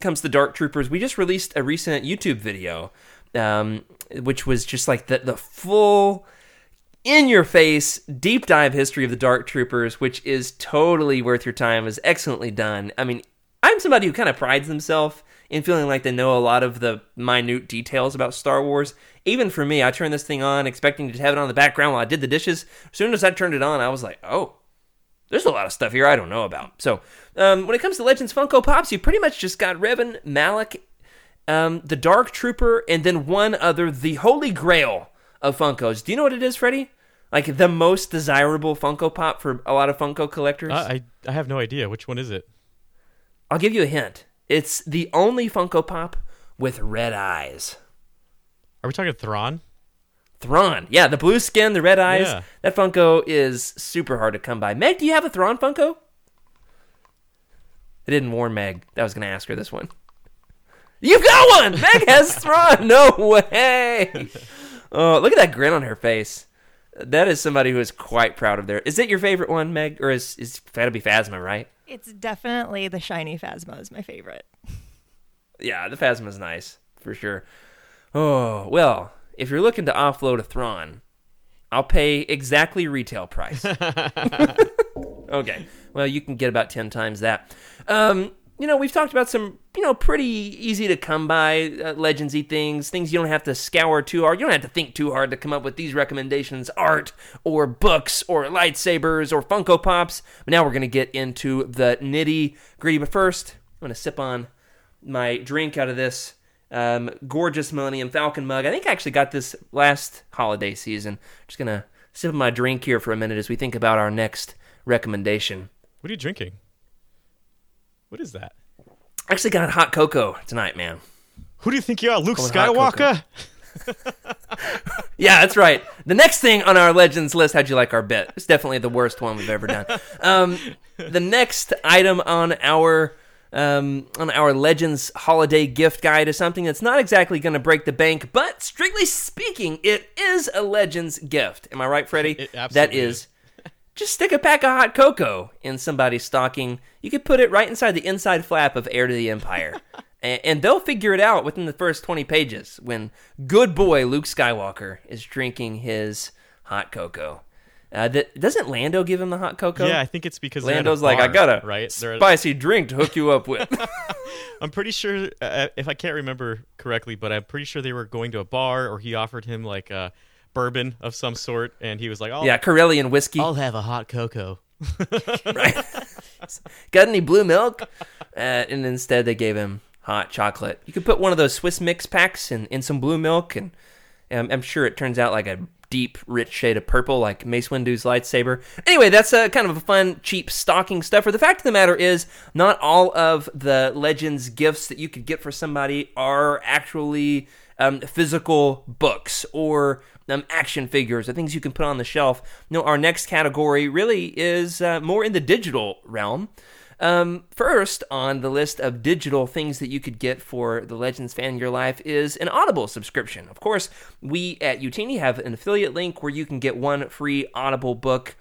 comes to Dark Troopers. We just released a recent YouTube video, um, which was just like the the full in your face deep dive history of the Dark Troopers, which is totally worth your time. is excellently done. I mean, I'm somebody who kind of prides himself in feeling like they know a lot of the minute details about Star Wars. Even for me, I turned this thing on expecting to have it on the background while I did the dishes. As soon as I turned it on, I was like, oh, there's a lot of stuff here I don't know about. So, um, when it comes to Legends Funko Pops, you pretty much just got Revan, Malak, um, the Dark Trooper, and then one other, the Holy Grail of Funkos. Do you know what it is, Freddie? Like the most desirable Funko Pop for a lot of Funko collectors. Uh, I I have no idea which one is it. I'll give you a hint. It's the only Funko Pop with red eyes. Are we talking Thrawn? Thrawn. Yeah, the blue skin, the red eyes. Yeah. That Funko is super hard to come by. Meg, do you have a Thrawn Funko? I didn't warn Meg. That I was going to ask her this one. You've got one! Meg has Thrawn! No way! Oh, look at that grin on her face. That is somebody who is quite proud of their. Is it your favorite one, Meg? Or is, is gotta be Phasma, right? It's definitely the shiny Phasma is my favorite. Yeah, the Phasma's nice, for sure. Oh, well, if you're looking to offload a Thrawn, I'll pay exactly retail price. okay. Well, you can get about 10 times that. Um, you know, we've talked about some, you know, pretty easy to come by uh, legendsy things, things you don't have to scour too hard. You don't have to think too hard to come up with these recommendations art or books or lightsabers or Funko Pops. But now we're going to get into the nitty gritty. But first, I'm going to sip on my drink out of this um, gorgeous Millennium Falcon mug. I think I actually got this last holiday season. Just going to sip my drink here for a minute as we think about our next recommendation. What are you drinking? What is that? I actually got hot cocoa tonight, man. Who do you think you are, Luke Skywalker? Yeah, that's right. The next thing on our legends list, how'd you like our bet? It's definitely the worst one we've ever done. Um, the next item on our um, on our legends holiday gift guide is something that's not exactly going to break the bank, but strictly speaking, it is a legends gift. Am I right, Freddie? that is. is. Just stick a pack of hot cocoa in somebody's stocking. You could put it right inside the inside flap of Heir to the Empire. and, and they'll figure it out within the first 20 pages when good boy Luke Skywalker is drinking his hot cocoa. Uh, that, doesn't Lando give him the hot cocoa? Yeah, I think it's because Lando's like, I got a right. Spicy drink to hook you up with. I'm pretty sure, uh, if I can't remember correctly, but I'm pretty sure they were going to a bar, or he offered him like a bourbon of some sort, and he was like, "Oh, yeah, Corellian whiskey. I'll have a hot cocoa." right? Got any blue milk? Uh, and instead, they gave him hot chocolate. You could put one of those Swiss mix packs in, in some blue milk, and um, I'm sure it turns out like a deep, rich shade of purple, like Mace Windu's lightsaber. Anyway, that's a kind of a fun, cheap stocking stuffer. The fact of the matter is, not all of the Legends gifts that you could get for somebody are actually um, physical books or um, action figures or things you can put on the shelf. No, our next category really is uh, more in the digital realm. Um, first on the list of digital things that you could get for the Legends fan in your life is an Audible subscription. Of course, we at Utini have an affiliate link where you can get one free Audible book.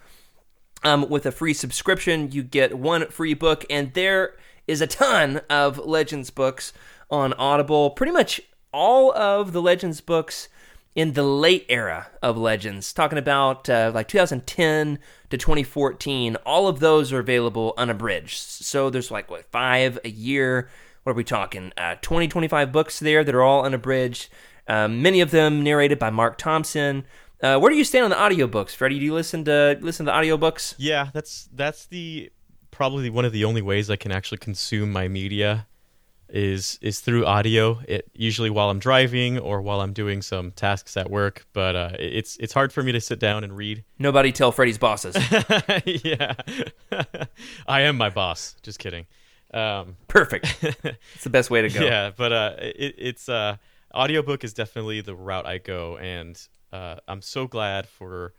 Um, with a free subscription, you get one free book, and there is a ton of Legends books on Audible. Pretty much all of the Legends books in the late era of Legends, talking about uh, like 2010 to 2014, all of those are available unabridged. So there's like, what, five a year? What are we talking? Uh, 20, 25 books there that are all unabridged. Um, many of them narrated by Marc Thompson. Uh, where do you stand on the audiobooks, Freddie? Do you listen to listen to audiobooks? Yeah, that's that's the probably one of the only ways I can actually consume my media is is through audio. It usually while I'm driving or while I'm doing some tasks at work, but uh, it's it's hard for me to sit down and read. Nobody tell Freddy's bosses. yeah, I am my boss. Just kidding. Um, Perfect. It's the best way to go. yeah, but uh, it, it's uh, audiobook is definitely the route I go, and uh, I'm so glad for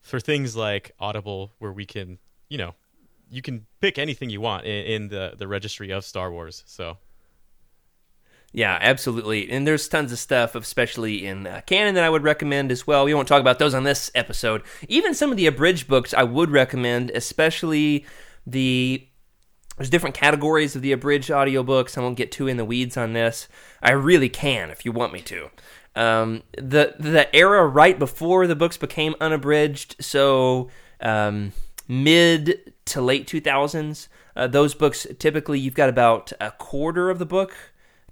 for things like Audible, where we can, you know, you can pick anything you want in, in the the registry of Star Wars. So Yeah, absolutely. And there's tons of stuff, especially in uh, canon, that I would recommend as well. We won't talk about those on this episode. Even some of the abridged books I would recommend, especially the. There's different categories of the abridged audiobooks. I won't get too in the weeds on this. I really can if you want me to. Um, the the era right before the books became unabridged, so um, mid to late 2000s, uh, those books typically you've got about a quarter of the book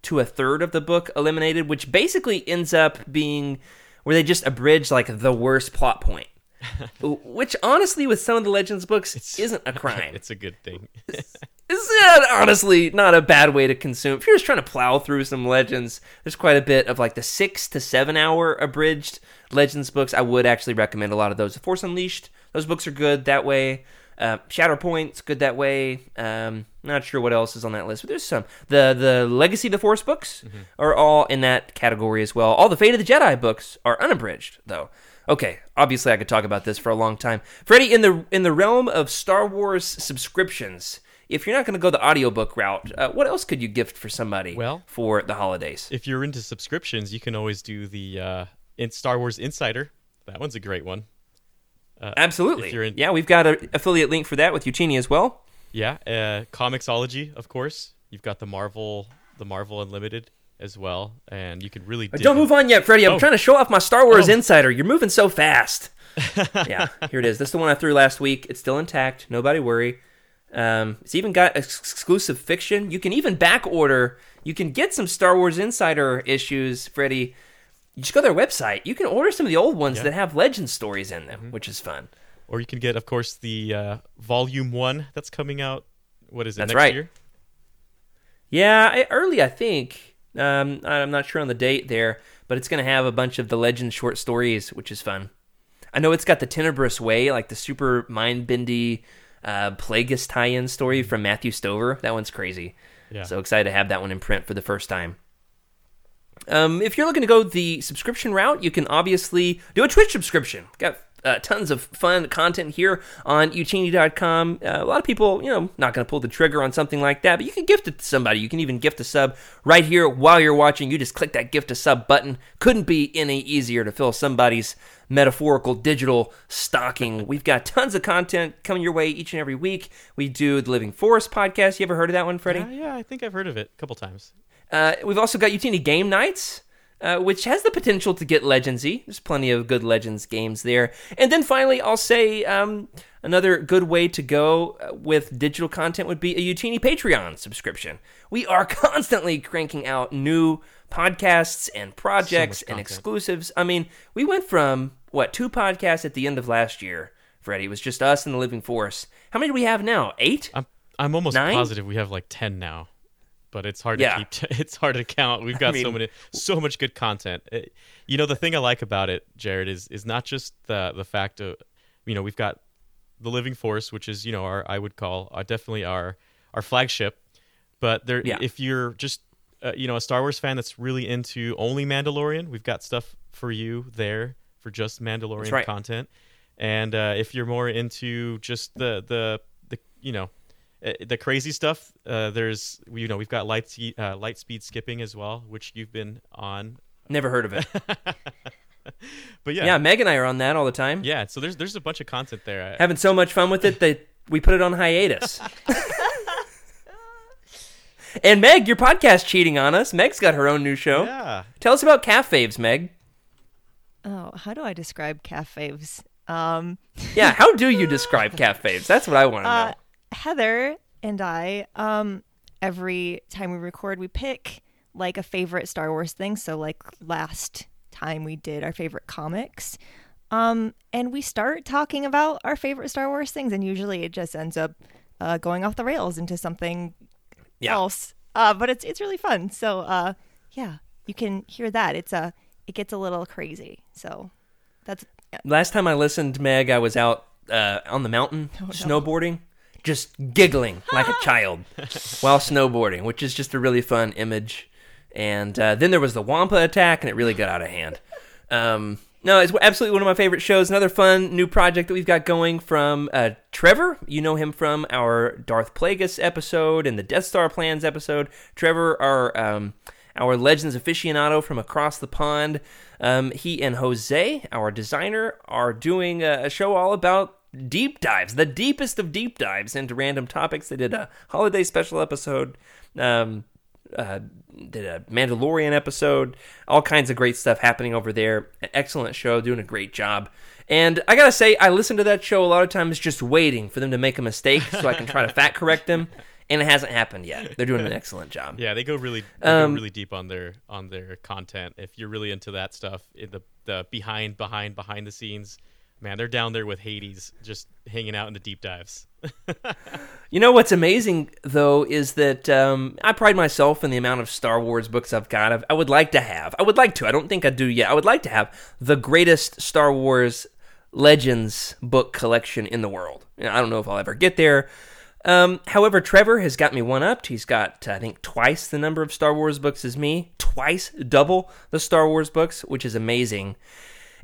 to a third of the book eliminated, which basically ends up being where they just abridge like the worst plot point. which honestly, with some of the Legends books, isn't a crime. It's a good thing. It's uh, honestly not a bad way to consume. If you're just trying to plow through some Legends, there's quite a bit of like the six to seven hour abridged Legends books. I would actually recommend a lot of those. The Force Unleashed, those books are good that way. Uh, Shatterpoint's good that way. Um, not sure what else is on that list, but there's some. The the Legacy of the Force books are all in that category as well. All the Fate of the Jedi books are unabridged, though. Okay, obviously I could talk about this for a long time. Freddie, in the in the realm of Star Wars subscriptions, if you're not going to go the audiobook route, uh, what else could you gift for somebody Well- for the holidays? if you're into subscriptions, you can always do the uh, in Star Wars Insider. That one's a great one. Absolutely. in- yeah, we've got an affiliate link for that with Utini as well. Yeah, uh, Comixology, of course. You've got the Marvel, the Marvel Unlimited as well, and you can really dig Don't in- move on yet, Freddie. I'm Oh. trying to show off my Star Wars Oh. Insider. You're moving so fast. yeah, here it is. This is the one I threw last week. It's still intact. Nobody worry. Um, it's even got ex- exclusive fiction. You can even back order. You can get some Star Wars Insider issues, Freddie. You just go to their website. You can order some of the old ones Yeah. that have legend stories in them, Mm-hmm. which is fun. Or you can get, of course, the uh, Volume One that's coming out. What is it That's next right. year? Yeah, I- early, I think. Um, I'm not sure on the date there, but it's going to have a bunch of the legend short stories, which is fun. I know it's got the Tenebrous Way, like the super mind bendy uh, Plagueis tie in story from Matthew Stover. That one's crazy. Yeah. So excited to have that one in print for the first time. Um, if you're looking to go the subscription route, you can obviously do a Twitch subscription. Got uh, tons of fun content here on Utini.com. Uh, a lot of people, you know, not going to pull the trigger on something like that, but you can gift it to somebody. You can even gift a sub right here while you're watching. You just click that gift a sub button. Couldn't be any easier to fill somebody's metaphorical digital stocking. We've got tons of content coming your way each and every week. We do the Living Force podcast. You ever heard of that one, Freddie? Yeah, yeah, I think I've heard of it a couple times. Uh, we've also got Utini Game Nights, uh, which has the potential to get legendsy. There's plenty of good Legends games there. And then finally, I'll say um, another good way to go uh, with digital content would be a Utini Patreon subscription. We are constantly cranking out new podcasts and projects and exclusives. I mean, we went from what two podcasts at the end of last year. Freddie, it was just us and the Living Force. How many do we have now? Eight? I'm I'm almost Nine? positive we have like ten now, but it's hard Yeah. to keep. It's hard to count. We've got so mean- many, so much good content. It- you know, the thing I like about it, Jared, is is not just the the fact of, you know, we've got the Living Force, which is you know our I would call uh, definitely our our flagship, but there Yeah. if you're just uh, you know a Star Wars fan that's really into only Mandalorian, we've got stuff for you there for just Mandalorian right. content. And uh, if you're more into just the the the you know the crazy stuff, uh, there's you know we've got light speed, uh, light speed skipping as well, which you've been on. Never heard of it. But yeah, yeah, Meg and I are on that all the time. yeah. So there's there's a bunch of content there. Having so much fun with it that we put it on hiatus. and Meg, your podcast cheating on us. Meg's got her own new show. yeah. Tell us about Calf Faves, Meg. Oh, how do I describe calf faves? Um, Yeah, how do you describe Calf Faves? That's what I want to know. Uh, Heather and I, um, every time we record, we pick like a favorite Star Wars thing. So, like last time we did our favorite comics. Um, and we start talking about our favorite Star Wars things, and usually it just ends up uh, going off the rails into something Yeah. else. Uh, but it's it's really fun. So, uh, yeah, you can hear that. It's a it gets a little crazy. So, that's Last time I listened, Meg, I was out uh, on the mountain snowboarding, just giggling like a child while snowboarding, which is just a really fun image. And uh, then there was the Wampa attack, and it really got out of hand. Um, no, it's absolutely one of my favorite shows. Another fun new project that we've got going from uh, Trevor. You know him from our Darth Plagueis episode and the Death Star plans episode. Trevor, our um, our Legends aficionado from across the pond. Um, he and Jose, our designer, are doing a, a show all about deep dives, the deepest of deep dives into random topics. They did a holiday special episode. Um, uh, did a Mandalorian episode, all kinds of great stuff happening over there. An excellent show, doing a great job. And I gotta say, I listen to that show a lot of times just waiting for them to make a mistake so I can try to fact correct them. And it hasn't happened yet. They're doing an excellent job. Yeah, they go really they Um, go really deep on their on their content. If you're really into that stuff, the the behind behind behind the scenes man, they're down there with Hades, just hanging out in the deep dives. You know what's amazing though is that um, I pride myself in the amount of Star Wars books I've got. I've, I would like to have. I would like to. I don't think I do yet. I would like to have the greatest Star Wars Legends book collection in the world. I don't know if I'll ever get there. Um, however, Trevor has got me one up. He's got, I think, twice the number of Star Wars books as me, twice double the Star Wars books, which is amazing.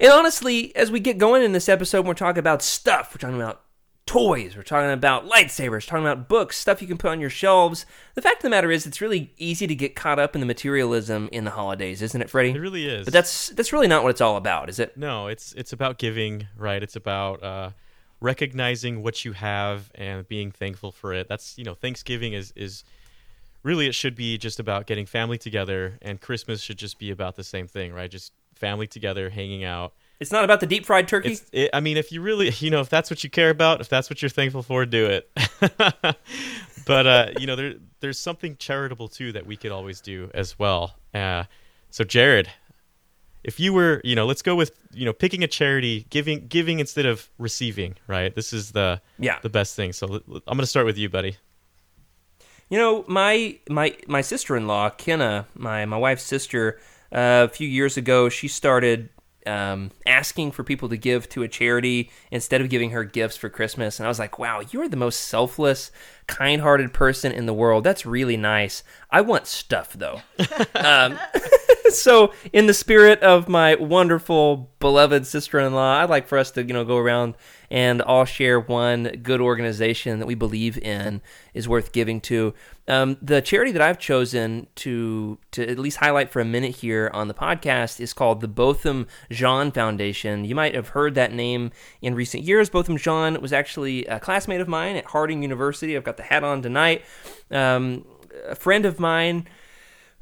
And honestly, as we get going in this episode, we're talking about stuff. We're talking about toys. We're talking about lightsabers, talking about books, stuff you can put on your shelves. The fact of the matter is, it's really easy to get caught up in the materialism in the holidays, isn't it, Freddie? It really is. But that's that's really not what it's all about, is it? No, it's it's about giving, right? It's about uh, recognizing what you have and being thankful for it. That's you know, Thanksgiving is is really it should be just about getting family together, and Christmas should just be about the same thing, right? Just family together, hanging out. It's not about the deep fried turkey. It, I mean, if you really, you know, if that's what you care about, if that's what you're thankful for, do it. but uh, you know, there there's something charitable too that we could always do as well. Uh, so, Jared, if you were, you know, let's go with, you know, picking a charity, giving giving instead of receiving, right? This is the Yeah. the best thing. So, I'm going to start with you, buddy. You know, my my my sister in law, Kenna, my my wife's sister, uh, a few years ago, she started um, asking for people to give to a charity instead of giving her gifts for Christmas. And I was like, wow, you are the most selfless, kind hearted person in the world. That's really nice. I want stuff, though. um, so, in the spirit of my wonderful, beloved sister in law, I'd like for us to, you know, go around and all share one good organization that we believe in is worth giving to. Um, the charity that I've chosen to to at least highlight for a minute here on the podcast is called the Botham Jean Foundation. You might have heard that name in recent years. Botham Jean was actually a classmate of mine at Harding University. I've got the hat on tonight. Um, a friend of mine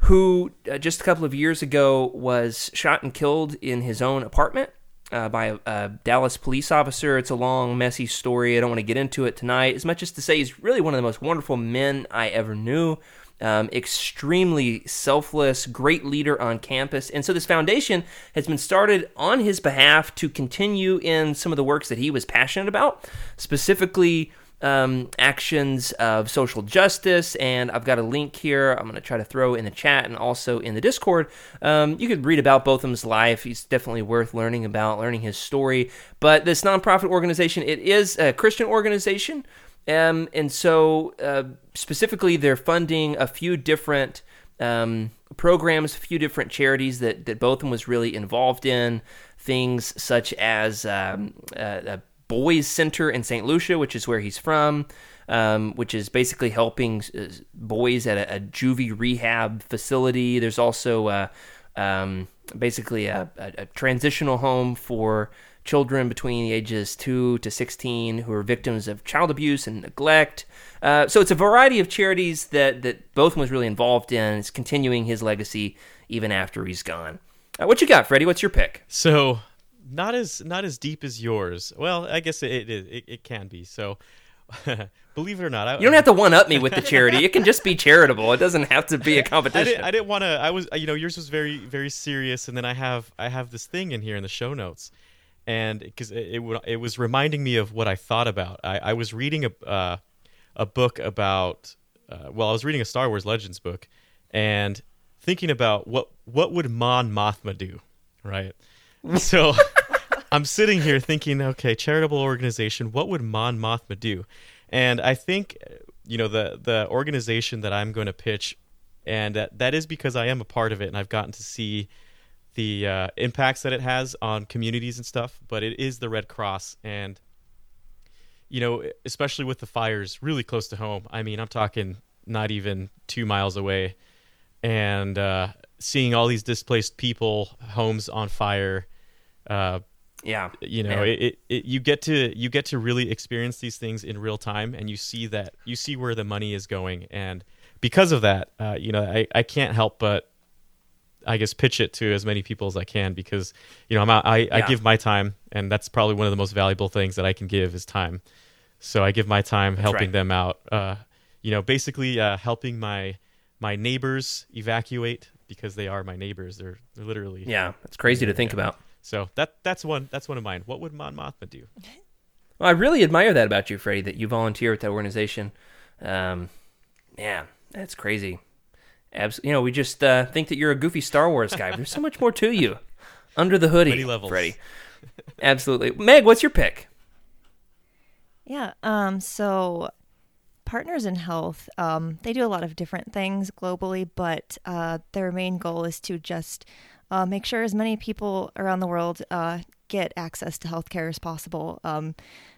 who uh, just a couple of years ago was shot and killed in his own apartment uh, by a, a Dallas police officer. It's a long, messy story. I don't want to get into it tonight. As much as to say, he's really one of the most wonderful men I ever knew. Um, extremely selfless, great leader on campus. And so this foundation has been started on his behalf to continue in some of the works that he was passionate about, specifically um, actions of social justice. And I've got a link here I'm going to try to throw in the chat and also in the Discord. Um, you could read about Botham's life. He's definitely worth learning about, learning his story. But this nonprofit organization, it is a Christian organization. Um, and so, uh, specifically, they're funding a few different um, programs, a few different charities that, that Botham was really involved in. Things such as um, a, a boys' center in St. Lucia, which is where he's from, um, which is basically helping uh, boys at a, a juvie rehab facility. There's also uh, um, basically a, a, a transitional home for children between the ages 2 to 16 who are victims of child abuse and neglect. Uh, so it's a variety of charities that, that Botham was really involved in. It's continuing his legacy even after he's gone. Uh, what you got, Freddie? What's your pick? So, not as not as deep as yours. Well, I guess it it, it, it can be. So, believe it or not, I, You don't have to one up me with the charity. It can just be charitable. It doesn't have to be a competition. I didn't want to. I was, you know, yours was very, very serious, and then I have, I have this thing in here in the show notes, and because it, it, it was reminding me of what I thought about. I, I was reading a, uh, a book about, uh, well, I was reading a Star Wars Legends book, and thinking about what, what would Mon Mothma do, right? So. I'm sitting here thinking, okay, charitable organization, what would Mon Mothma do? And I think, you know, the the organization that I'm going to pitch, and that, that is because I am a part of it, and I've gotten to see the uh, impacts that it has on communities and stuff. But it is the Red Cross, and you know, especially with the fires really close to home. I mean, I'm talking not even two miles away, and uh, seeing all these displaced people, homes on fire. Uh, yeah. you know it, it, it you get to you get to really experience these things in real time and you see that you see where the money is going and because of that uh, you know I, I can't help but i guess pitch it to as many people as i can because you know I'm, out- I, I give my time and that's probably one of the most valuable things that i can give is time so i give my time helping right. them out uh, you know basically uh, helping my my neighbors evacuate because they are my neighbors they're, they're literally Yeah. It's crazy to think about. So that that's one that's one of mine. What would Mon Mothma do? Well, I really admire that about you, Freddie, that you volunteer with that organization. Um, yeah, that's crazy. Abs- you know, we just uh, think that you're a goofy Star Wars guy. but There's so much more to you under the hoodie, Many levels. Freddie. Absolutely, Meg. What's your pick? Yeah. Um. So, Partners in Health, um, they do a lot of different things globally, but uh, their main goal is to just uh, make sure as many people around the world uh, get access to healthcare as possible. Um,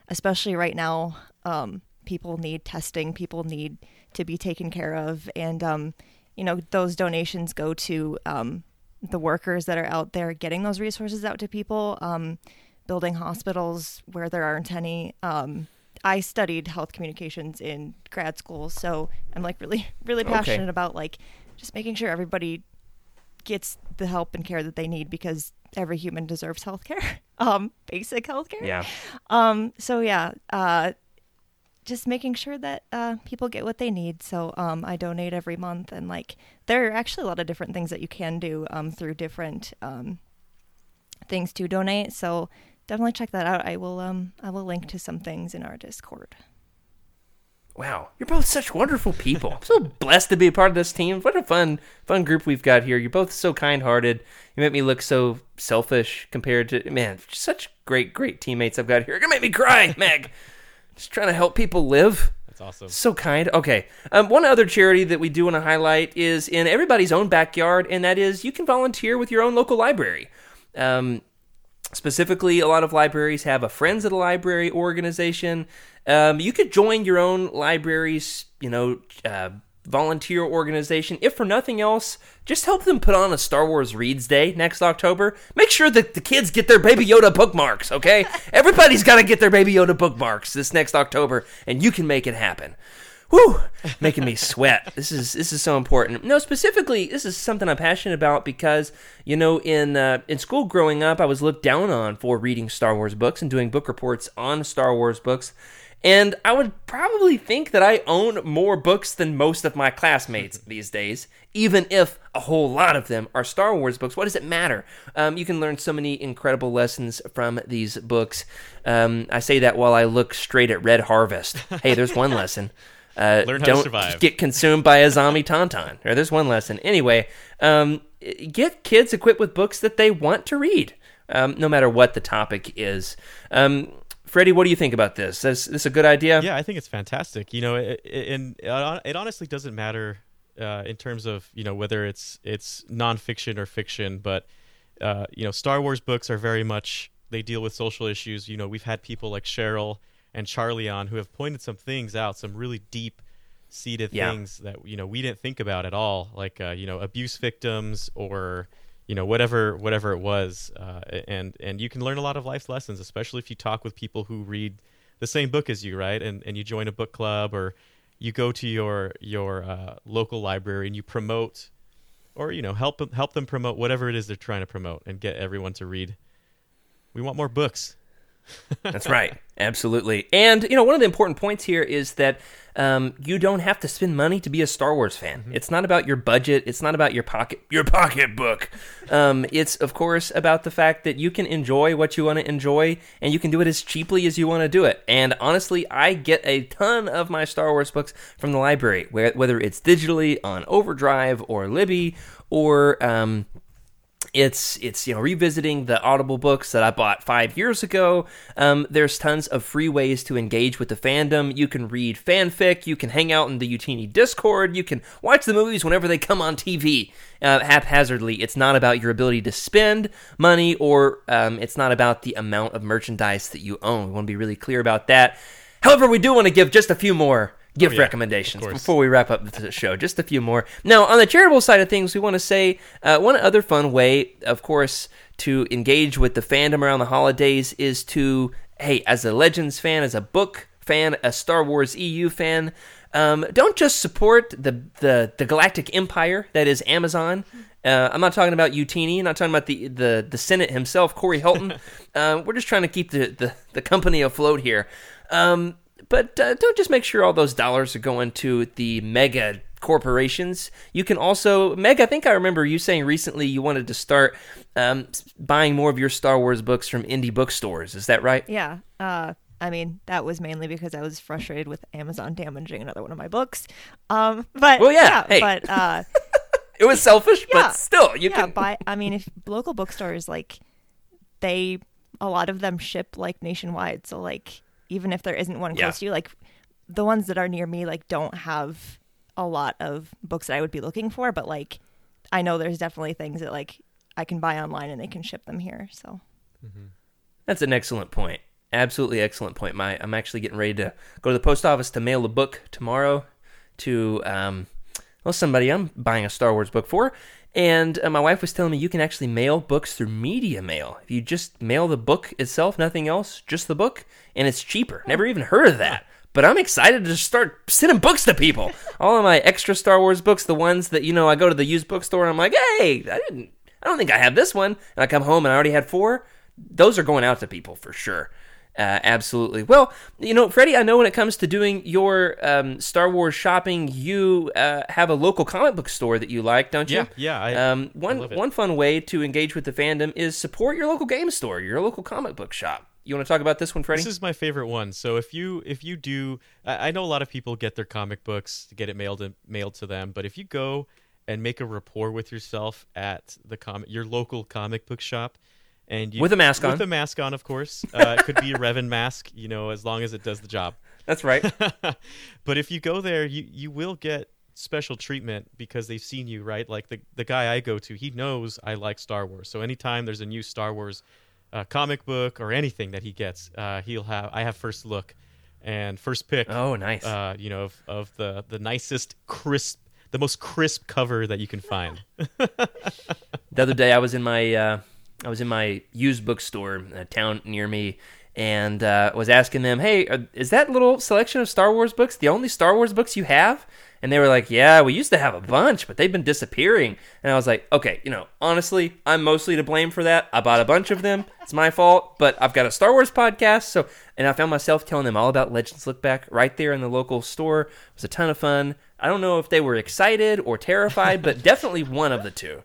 especially right now, um, people need testing. People need to be taken care of, and um, you know those donations go to um, the workers that are out there getting those resources out to people. Um, building hospitals where there aren't any. Um, I studied health communications in grad school, so I'm like really, really Okay. passionate about like just making sure everybody gets the help and care that they need because every human deserves health care, um, basic health care. Yeah, Um, so yeah, uh, just making sure that uh, people get what they need. So um, I donate every month, and like there are actually a lot of different things that you can do um, through different um, things to donate. So definitely check that out. I will um, I will link to some things in our Discord. Wow, you're both such wonderful people. I'm so blessed to be a part of this team. What a fun, fun group we've got here. You're both so kind-hearted. You make me look so selfish compared to man. Such great, great teammates I've got here. You're gonna make me cry, Meg. Just trying to help people live. That's awesome. So kind. Okay. Um, one other charity that we do want to highlight is in everybody's own backyard, and that is you can volunteer with your own local library. Um, specifically, a lot of libraries have a Friends of the Library organization. Um, you could join your own library's, you know, uh, volunteer organization. If for nothing else, just help them put on a Star Wars Reads Day next October. Make sure that the kids get their Baby Yoda bookmarks, okay? Everybody's got to get their Baby Yoda bookmarks this next October, and you can make it happen. Whew, making me sweat. This is this is so important. No, specifically, this is something I'm passionate about because you know, in uh, in school growing up, I was looked down on for reading Star Wars books and doing book reports on Star Wars books. And I would probably think that I own more books than most of my classmates these days, even if a whole lot of them are Star Wars books. What does it matter? Um, you can learn so many incredible lessons from these books. Um, I say that while I look straight at Red Harvest. Hey, there's one lesson. Uh, Learn how to don't survive. get consumed by a zombie tauntaun. Or there's one lesson. Anyway, um, get kids equipped with books that they want to read, um, no matter what the topic is. Um, Freddie, what do you think about this? Is this a good idea? Yeah, I think it's fantastic. You know, it, it, and it honestly doesn't matter uh, in terms of you know whether it's it's nonfiction or fiction, but uh, you know, Star Wars books are very much they deal with social issues. You know, we've had people like Cheryl and Charlie on who have pointed some things out, some really deep seated Yeah. things that you know we didn't think about at all, like uh, you know abuse victims or you know whatever whatever it was, uh, and and you can learn a lot of life lessons, especially if you talk with people who read the same book as you, right? And and you join a book club or you go to your your uh, local library and you promote or you know help help them promote whatever it is they're trying to promote and get everyone to read. We want more books. That's right. Absolutely. And, you know, one of the important points here is that um, you don't have to spend money to be a Star Wars fan. It's not about your budget. It's not about your pocket, your pocketbook. Um, it's, of course, about the fact that you can enjoy what you want to enjoy and you can do it as cheaply as you want to do it. And honestly, I get a ton of my Star Wars books from the library, where, whether it's digitally on Overdrive or Libby or. Um, it's it's you know revisiting the audible books that i bought five years ago. Um, there's tons of free ways to engage with the fandom. You can read fanfic. You can hang out in the utini discord. You can watch the movies whenever they come on tv uh, haphazardly. It's not about your ability to spend money or um, it's not about the amount of merchandise that you own. We want to be really clear about that. However we do want to give just a few more gift yeah, recommendations before we wrap up the show. Just a few more. Now, on the charitable side of things, we want to say uh, one other fun way, of course, to engage with the fandom around the holidays is to, hey, as a Legends fan, as a book fan, a Star Wars EU fan, um, don't just support the, the, the galactic empire that is Amazon. Uh, I'm not talking about Utini. I'm not talking about the, the, the Senate himself, Corey Hilton. uh, we're just trying to keep the, the, the company afloat here. Um, but uh, don't just make sure all those dollars are going to the mega corporations. You can also, Meg, I think I remember you saying recently you wanted to start um, buying more of your Star Wars books from indie bookstores. Is that right? Yeah. Uh, I mean, that was mainly because I was frustrated with Amazon damaging another one of my books. Um, but Well, yeah, hey. but uh, It was selfish, Yeah. but still, you yeah, can. buy. I mean, if local bookstores like they, a lot of them ship like nationwide. So like, even if there isn't one Yeah. close to you, like the ones that are near me, like don't have a lot of books that I would be looking for. But like, I know there's definitely things that like I can buy online and they can ship them here. So That's an excellent point. Absolutely excellent point. My, I'm actually getting ready to go to the post office to mail a book tomorrow to um, well somebody I'm buying a Star Wars book for, and uh, my wife was telling me you can actually mail books through Media Mail. If you just mail the book itself, nothing else, just the book, and it's cheaper. Never even heard of that. But I'm excited to start sending books to people. All of my extra Star Wars books, the ones that you know, I go to the used bookstore and I'm like, hey, I didn't, I don't think I have this one, and I come home and I already had four. Those are going out to people for sure. Uh, absolutely. Well, you know, Freddie, I know when it comes to doing your um, Star Wars shopping, you uh, have a local comic book store that you like, don't you? Yeah, yeah, I- um, one one fun way to engage with the fandom is support your local game store, your local comic book shop. You want to talk about this one, Freddie? This is my favorite one. So if you if you do, I, I know a lot of people get their comic books to get it mailed in, mailed to them. But if you go and make a rapport with yourself at the comic your local comic book shop, and you, With a mask on. with a mask on, of course, uh, it could be a Revan mask, you know, as long as it does the job. That's right. but if you go there, you you will get special treatment because they've seen you, right? Like the the guy I go to, he knows I like Star Wars. So anytime there's a new Star Wars uh, comic book or anything that he gets, uh, he'll have I have first look and first pick. Oh, nice. Uh, you know, of, of the the nicest crisp, the most crisp cover that you can find. the other day I was in my uh, I was in my used bookstore, in a town near me, and uh, was asking them, "Hey, is that little selection of Star Wars books the only Star Wars books you have?" And they were like, "Yeah, we used to have a bunch, but they've been disappearing." And I was like, "Okay, you know, honestly, I'm mostly to blame for that. I bought a bunch of them. It's my fault, but I've got a Star Wars podcast, so and I found myself telling them all about Legends Look Back right there in the local store. It was a ton of fun. I don't know if they were excited or terrified, but definitely one of the two.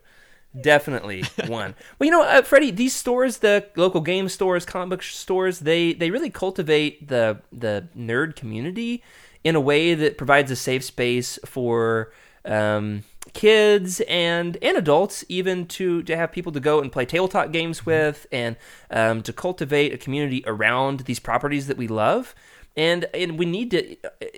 Definitely one. Well, you know, uh, Freddie, these stores, the local game stores, comic book stores, they they really cultivate the the nerd community in a way that provides a safe space for um, kids and and adults, even to to have people to go and play tabletop games with, and um, to cultivate a community around these properties that we love. And and we need to,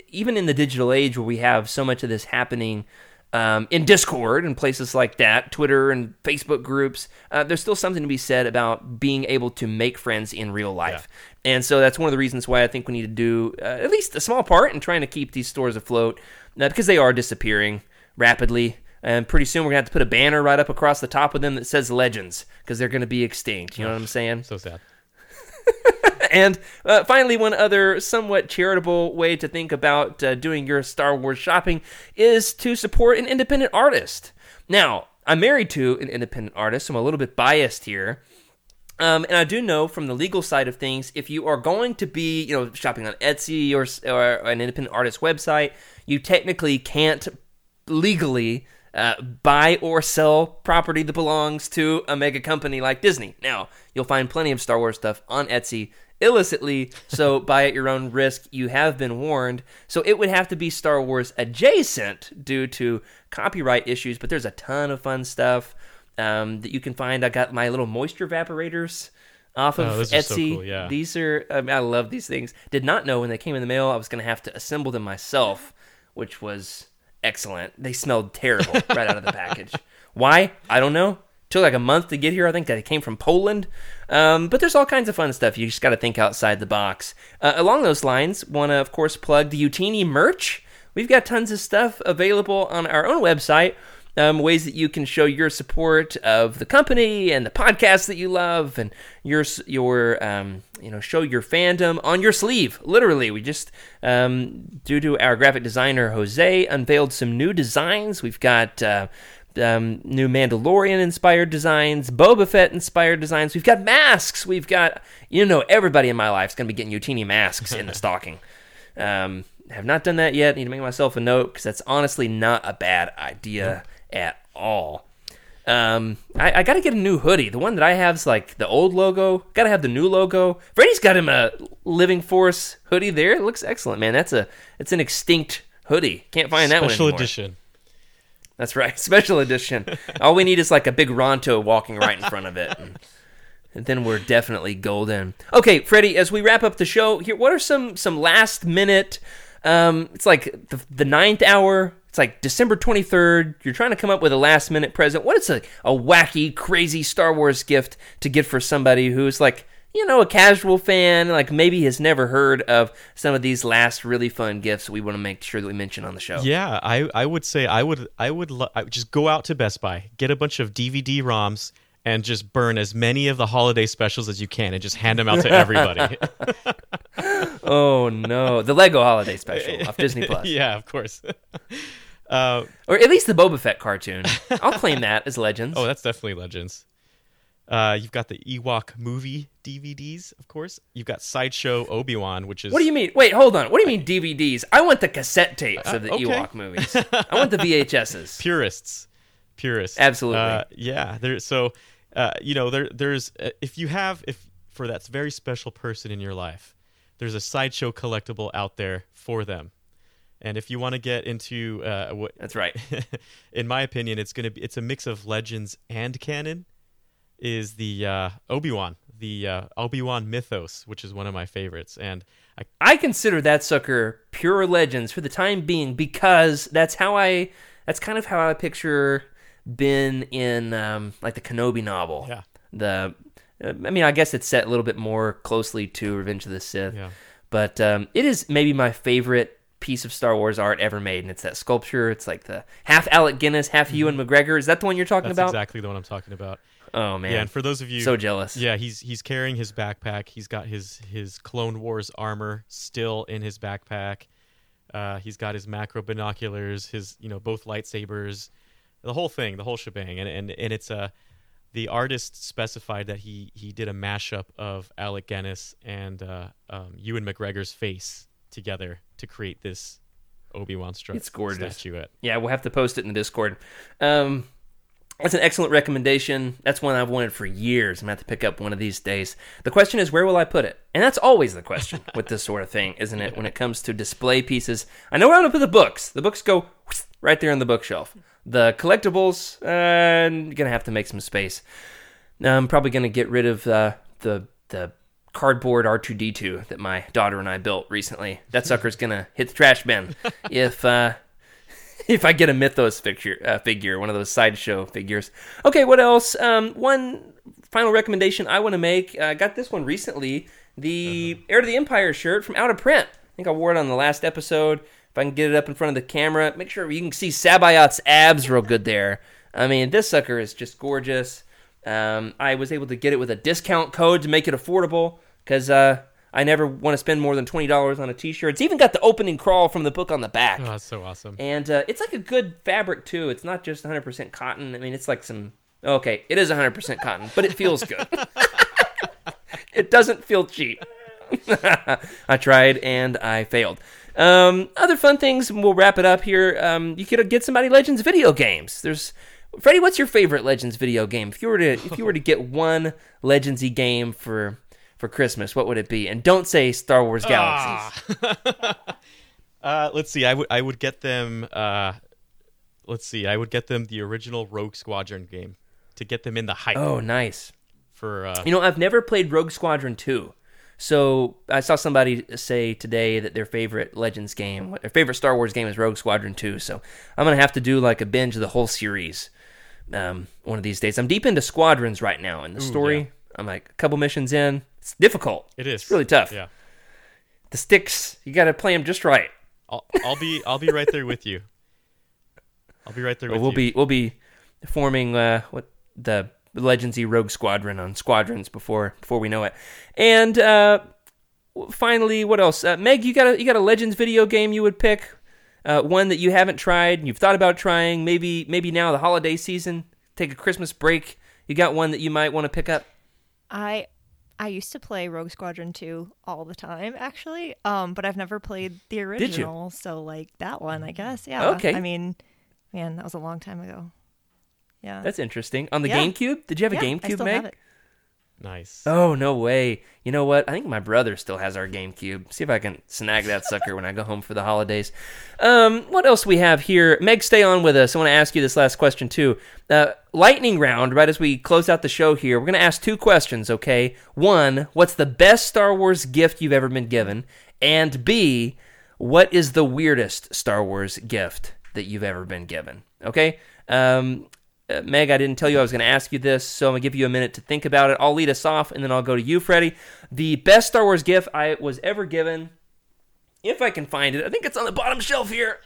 even in the digital age where we have so much of this happening um, in Discord and places like that, Twitter and Facebook groups, uh, there's still something to be said about being able to make friends in real life. And so that's one of the reasons why I think we need to do uh, at least a small part in trying to keep these stores afloat uh, because they are disappearing rapidly. And pretty soon we're going to have to put a banner right up across the top of them that says Legends because they're going to be extinct. You know what I'm saying? So sad. and uh, finally, one other somewhat charitable way to think about uh, doing your Star Wars shopping is to support an independent artist. Now, I'm married to an independent artist, so I'm a little bit biased here. Um, and I do know from the legal side of things, if you are going to be, you know, shopping on Etsy or, or an independent artist website, you technically can't legally uh, buy or sell property that belongs to a mega company like Disney. Now, you'll find plenty of Star Wars stuff on Etsy illicitly, so buy at your own risk. You have been warned. So it would have to be Star Wars adjacent due to copyright issues, but there's a ton of fun stuff um, that you can find. I got my little moisture evaporators off of Oh, are so Etsy. cool, yeah. These are, I, mean, I love these things. Did not know when they came in the mail I was going to have to assemble them myself, which was excellent. They smelled terrible right out of the package. Why? I don't know. Took like a month to get here. I think that it came from Poland. Um, but there's all kinds of fun stuff. You just got to think outside the box. Uh, along those lines, want to, of course, plug the Utini merch. We've got tons of stuff available on our own website. Um, ways that you can show your support of the company and the podcast that you love, and your your um, you know show your fandom on your sleeve. Literally, we just um, due to our graphic designer Jose unveiled some new designs. We've got uh, um, new Mandalorian inspired designs, Boba Fett inspired designs. We've got masks. We've got you know everybody in my life is going to be getting Utini masks in the stocking. Um, Have not done that yet. Need to make myself a note because that's honestly not a bad idea at all. Um, I, I got to get a new hoodie. The one that I have is like the old logo. Got to have the new logo. Freddie's got him a Living Force hoodie there. It looks excellent, man. That's a it's an extinct hoodie. Can't find that one Special anymore. edition. That's right, special edition. All we need is like a big Ronto walking right in front of it. And, then we're definitely golden. Okay, Freddie, as we wrap up the show, here what are some some last minute um it's like the, the ninth hour it's like December 23rd. You're trying to come up with a last minute present. What is a, a wacky, crazy Star Wars gift to get for somebody who's like, you know, a casual fan, like maybe has never heard of some of these last really fun gifts we want to make sure that we mention on the show? Yeah, I, I would say I would I would lo- I would just go out to Best Buy, get a bunch of DVD ROMs, and just burn as many of the holiday specials as you can, and just hand them out to everybody. Oh no, the Lego Holiday Special off Disney Plus, yeah, of course. uh, or at least the Boba Fett cartoon. I'll claim that as Legends. oh, that's definitely Legends. Uh, you've got the Ewok movie DVDs, of course. You've got Sideshow Obi Wan, which is what do you mean? Wait, hold on. What do you mean DVDs? I want the cassette tapes of the Uh, okay. Ewok movies. I want the VHSs. purists purists Absolutely. uh, yeah there so uh, you know there there's uh, if you have if for that very special person in your life there's a sideshow collectible out there for them and if you want to get into uh, what That's right. in my opinion it's to be it's a mix of legends and canon is the uh, obi-wan the uh, obi-wan mythos which is one of my favorites and I, I consider that sucker pure Legends for the time being because that's how I. That's kind of how I picture Ben in um, like the Kenobi novel. Yeah. The, uh, I mean, I guess it's set a little bit more closely to Revenge of the Sith. Yeah. But um, it is maybe my favorite piece of Star Wars art ever made, and it's that sculpture. It's like the half Alec Guinness, half Ewan McGregor. Is that the one you're talking Mm-hmm. that's about? exactly the one i'm talking about Oh man, yeah and for those of you so jealous. Yeah, he's he's carrying his backpack. He's got his his Clone Wars armor still in his backpack. Uh, he's got his macro binoculars, his you know both lightsabers, the whole thing, the whole shebang. And and and it's a the artist specified that he he did a mashup of Alec Guinness and uh, um, Ewan McGregor's face together to create this Obi Wan stru- It's gorgeous. statuette. Yeah, we'll have to post it in the Discord. Um, that's an excellent recommendation. That's one I've wanted for years. I'm gonna have to pick up one of these days. The question is, where will I put it? And that's always the question with this sort of thing, isn't it? When it comes to display pieces, I know where I'm gonna put the books. The books go right there on the bookshelf. The collectibles, uh, you're gonna have to make some space. Now, I'm probably gonna get rid of uh, the the cardboard R2D2 that my daughter and I built recently. That sucker's gonna hit the trash bin if uh, if I get a Mythos figure, uh, figure, one of those sideshow figures. Okay, what else? Um, one final recommendation I want to make. I got this one recently. The Heir to the Empire shirt from Out of Print. I think I wore it on the last episode. If I can get it up in front of the camera, make sure you can see Sabayat's abs real good there. I mean, this sucker is just gorgeous. Um, I was able to get it with a discount code to make it affordable because uh, I never want to spend more than twenty dollars on a T-shirt. It's even got the opening crawl from the book on the back. Oh, that's so awesome. And uh, it's like a good fabric too. It's not just 100% cotton. I mean, it's like some. Okay, it is 100% cotton, but it feels good. it doesn't feel cheap. I tried and I failed. Um, other fun things. and We'll wrap it up here. Um, you could get somebody Legends video games. There's Freddie. What's your favorite Legends video game? If you were to if you were to get one Legendsy game for for Christmas, what would it be? And don't say Star Wars Galaxies. Uh, let's see. I would I would get them. Uh, let's see. I would get them the original Rogue Squadron game to get them in the hype Oh, nice. for. Uh, You know, I've never played Rogue Squadron 2. So I saw somebody say today that their favorite Legends game, their favorite Star Wars game is Rogue Squadron 2. So I'm going to have to do like a binge of the whole series um, one of these days. I'm deep into Squadrons right now. And the story, yeah. I'm like a couple missions in. It's difficult. it is. It's really tough. Yeah. The sticks, you got to play them just right. I'll, I'll be I'll be right there with you. I'll be right there with we'll you. be we'll be forming uh, what the Legendsy Rogue Squadron on Squadrons before before we know it. And uh, finally, what else? Uh, Meg, you got a you got a Legends video game you would pick? Uh, one that you haven't tried and you've thought about trying. Maybe maybe now the holiday season, take a Christmas break. You got one that you might want to pick up? I I used to play Rogue Squadron 2 all the time, actually. Um, but I've never played the original. So like that one, I guess. Yeah. Okay. I mean, man, that was a long time ago. Yeah. That's interesting. On the Yeah. GameCube, did you have yeah, a GameCube, Meg? Nice. Oh no way! You know what? I think my brother still has our GameCube. See if I can snag that sucker when I go home for the holidays. Um, what else we have here? Meg, stay on with us. I want to ask you this last question too. Uh, lightning round. Right as we close out the show here, we're going to ask two questions. Okay. One, what's the best Star Wars gift you've ever been given? And B, what is the weirdest Star Wars gift that you've ever been given? Okay. Um, Meg, I didn't tell you I was going to ask you this, so I'm going to give you a minute to think about it. I'll lead us off, and then I'll go to you, Freddie. The best Star Wars gift I was ever given, if I can find it, I think it's on the bottom shelf here.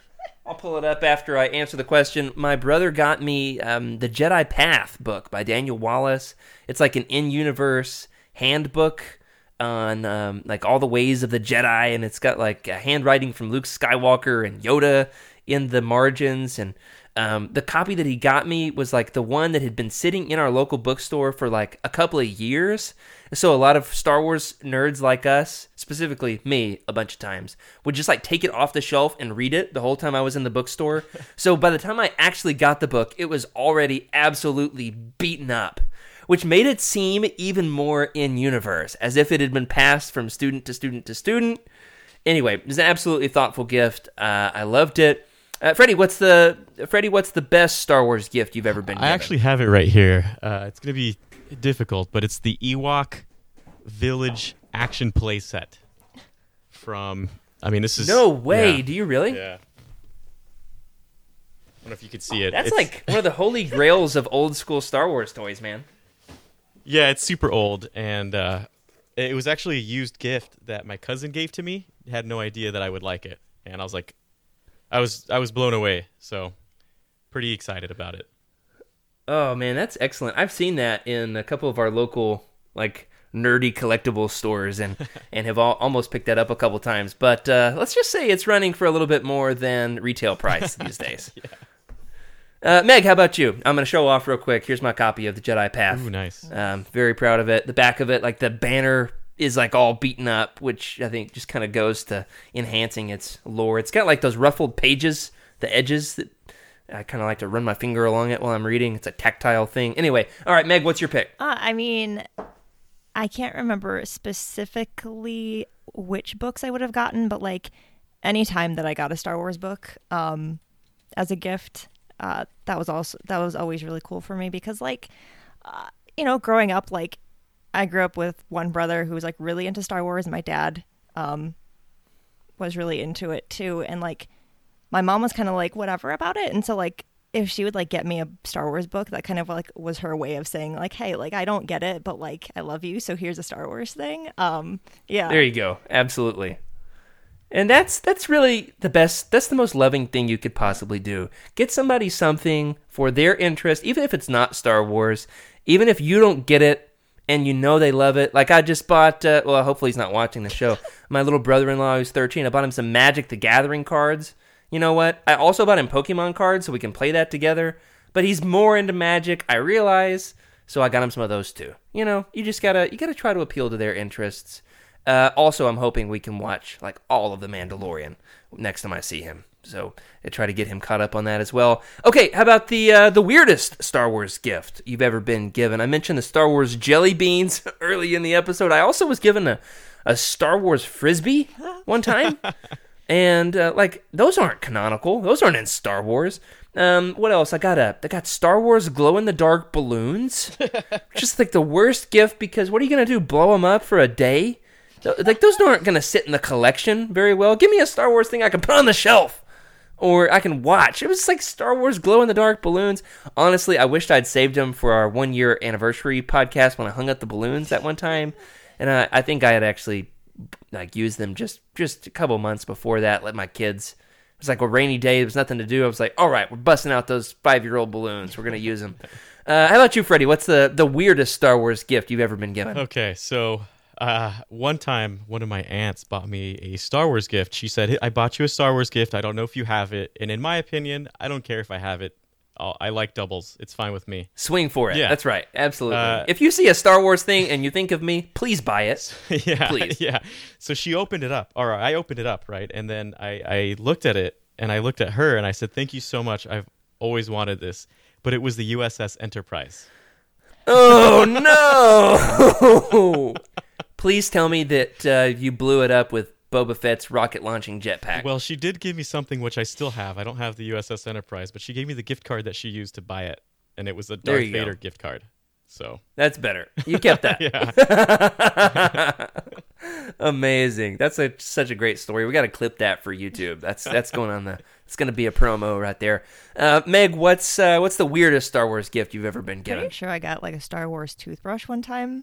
I'll pull it up after I answer the question. My brother got me um, the Jedi Path book by Daniel Wallace. It's like an in-universe handbook on um, like all the ways of the Jedi, and it's got like a handwriting from Luke Skywalker and Yoda in the margins. And um, the copy that he got me was like the one that had been sitting in our local bookstore for like a couple of years. So a lot of Star Wars nerds like us, specifically me, a bunch of times, would just like take it off the shelf and read it the whole time I was in the bookstore. so by the time I actually got the book, it was already absolutely beaten up which made it seem even more in universe, as if it had been passed from student to student to student. Anyway, it was an absolutely thoughtful gift. Uh, I loved it. Uh, Freddie, what's the Freddie? What's the best Star Wars gift you've ever been? I given? actually have it right here. Uh, it's gonna be difficult, but it's the Ewok Village action play set from. I mean, this is no way. Yeah. Do you really? Yeah. I don't know if you could see it. That's It's- like one of the holy grails of old school Star Wars toys, man. Yeah, it's super old, and uh, it was actually a used gift that my cousin gave to me. Had no idea that I would like it, and I was like, I was I was blown away. So, pretty excited about it. Oh man, that's excellent. I've seen that in a couple of our local like nerdy collectible stores and and have all, almost picked that up a couple times. But uh, let's just say it's running for a little bit more than retail price these days. Uh, Meg, how about you? I'm going to show off real quick. Here's my copy of the Jedi Path. Ooh, nice. Um, very proud of it. The back of it, like the banner, is like all beaten up, which I think just kind of goes to enhancing its lore. It's got like those ruffled pages, the edges that I kind of like to run my finger along it while I'm reading. It's a tactile thing. Anyway, all right, Meg, what's your pick? Uh, I mean, I can't remember specifically which books I would have gotten, but like anytime that I got a Star Wars book um, as a gift, uh, that was also that was always really cool for me because like uh, you know growing up like I grew up with one brother who was like really into Star Wars and my dad um, was really into it too and like my mom was kind of like whatever about it and so like if she would like get me a Star Wars book that kind of like was her way of saying like hey like I don't get it but like I love you so here's a Star Wars thing um yeah There you go. Absolutely. And that's that's really the best that's the most loving thing you could possibly do. Get somebody something for their interest, even if it's not Star Wars, even if you don't get it and you know they love it. Like I just bought uh, well, hopefully he's not watching the show. My little brother-in-law who's 13, I bought him some Magic the Gathering cards. You know what? I also bought him Pokemon cards so we can play that together. But he's more into Magic, I realize, so I got him some of those too. You know, you just got to you got to try to appeal to their interests. Uh, also, I'm hoping we can watch like all of the Mandalorian next time I see him. So I try to get him caught up on that as well. Okay, how about the uh, the weirdest Star Wars gift you've ever been given? I mentioned the Star Wars jelly beans early in the episode. I also was given a a Star Wars frisbee one time, and uh, like those aren't canonical. Those aren't in Star Wars. Um, what else? I got a I got Star Wars glow in the dark balloons. Just like the worst gift because what are you gonna do? Blow them up for a day? Like those aren't gonna sit in the collection very well. Give me a Star Wars thing I can put on the shelf or I can watch. It was like Star Wars glow in the dark balloons. Honestly, I wished I'd saved them for our one year anniversary podcast when I hung up the balloons that one time, and I, I think I had actually like used them just just a couple months before that. Let my kids. It was like a rainy day. There was nothing to do. I was like, all right, we're busting out those five year old balloons. We're gonna use them. Uh, how about you, Freddie? What's the the weirdest Star Wars gift you've ever been given? Okay, so uh, one time, one of my aunts bought me a Star Wars gift. She said, "I bought you a Star Wars gift. I don't know if you have it, and in my opinion, I don't care if I have it. I'll, I like doubles. It's fine with me. Swing for it. Yeah. That's right. Absolutely. Uh, if you see a Star Wars thing and you think of me, please buy it. yeah, Please. yeah. So she opened it up, or I opened it up, right? And then I, I looked at it, and I looked at her, and I said, "Thank you so much. I've always wanted this." But it was the USS Enterprise. Oh no! Please tell me that uh, you blew it up with Boba Fett's rocket launching jetpack. Well, she did give me something which I still have. I don't have the USS Enterprise, but she gave me the gift card that she used to buy it, and it was a Darth you go. Vader gift card. So That's better. You kept that. yeah, Amazing. That's a, such a great story. We got to clip that for YouTube. That's that's going on the. It's going to be a promo right there. Uh, Meg, what's uh, what's the weirdest Star Wars gift you've ever been given? Pretty sure I got like a Star Wars toothbrush one time.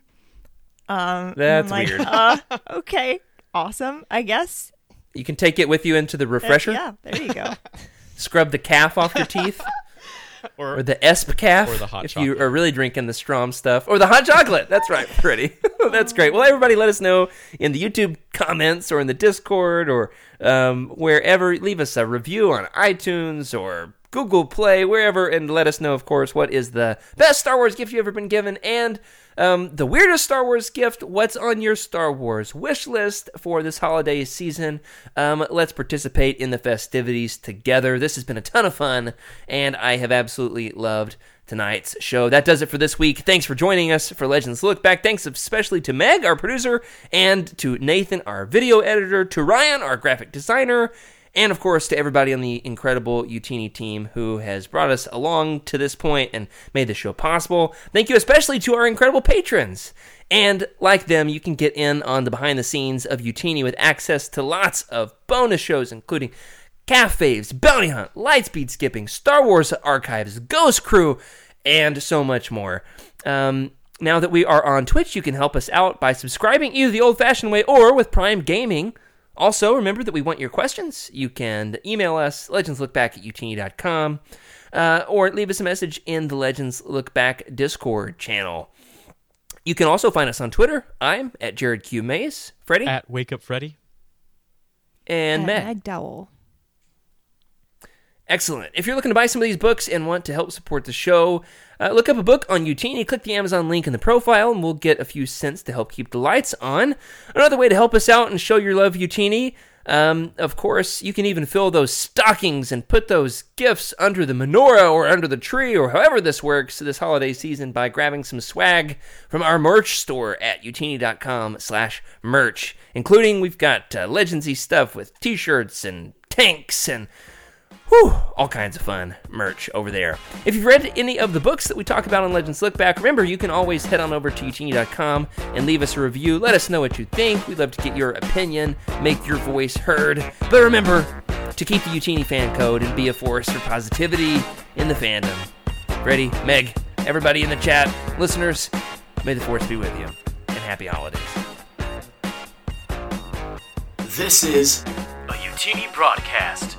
Um, That's I'm like, weird. Uh, okay, awesome. I guess. You can take it with you into the Uh, refresher. yeah, there you go. Scrub the caf off your teeth. or, or the esp calf Or the hot if you are really drinking the strom stuff or the hot chocolate that's right pretty that's great well everybody let us know in the youtube comments or in the discord or um, wherever leave us a review on itunes or google play wherever and let us know of course what is the best star wars gift you've ever been given and um, the weirdest Star Wars gift. What's on your Star Wars wish list for this holiday season? Um, let's participate in the festivities together. This has been a ton of fun, and I have absolutely loved tonight's show. That does it for this week. Thanks for joining us for Legends Look Back. Thanks especially to Meg, our producer, and to Nathan, our video editor, to Ryan, our graphic designer, and of course to everybody on the incredible Utini team who has brought us along to this point and made the show possible. Thank you especially to our incredible patrons. And like them, you can get in on the behind the scenes of Utini with access to lots of bonus shows, including Caf Faves, Bounty Hunt, Lightspeed Skipping, Star Wars Archives, Ghost Crew, and so much more. Um, now that we are on Twitch, you can help us out by subscribing either the old fashioned way or with Prime Gaming. Also, remember that we want your questions. You can email us, legendslookback at utini.com, uh, or leave us a message in the Legends Look Back Discord channel. You can also find us on Twitter. I'm at Jared Q. Mays, Freddie, at Wake Up Freddy. and And Meg. Meg Dowell. Excellent. If you're looking to buy some of these books and want to help support the show, uh, look up a book on Utini, click the Amazon link in the profile, and we'll get a few cents to help keep the lights on. Another way to help us out and show your love, Utini, um, of course, you can even fill those stockings and put those gifts under the menorah or under the tree or however this works this holiday season by grabbing some swag from our merch store at utini.com slash merch, including we've got uh, legendsy stuff with t-shirts and tanks and Whew, all kinds of fun merch over there. If you've read any of the books that we talk about on Legends Look Back, remember you can always head on over to Utini.com and leave us a review. Let us know what you think. We'd love to get your opinion, make your voice heard. But remember to keep the Utini fan code and be a force for positivity in the fandom. Ready? Meg, everybody in the chat, listeners, may the force be with you. And happy holidays. This is A Utini broadcast.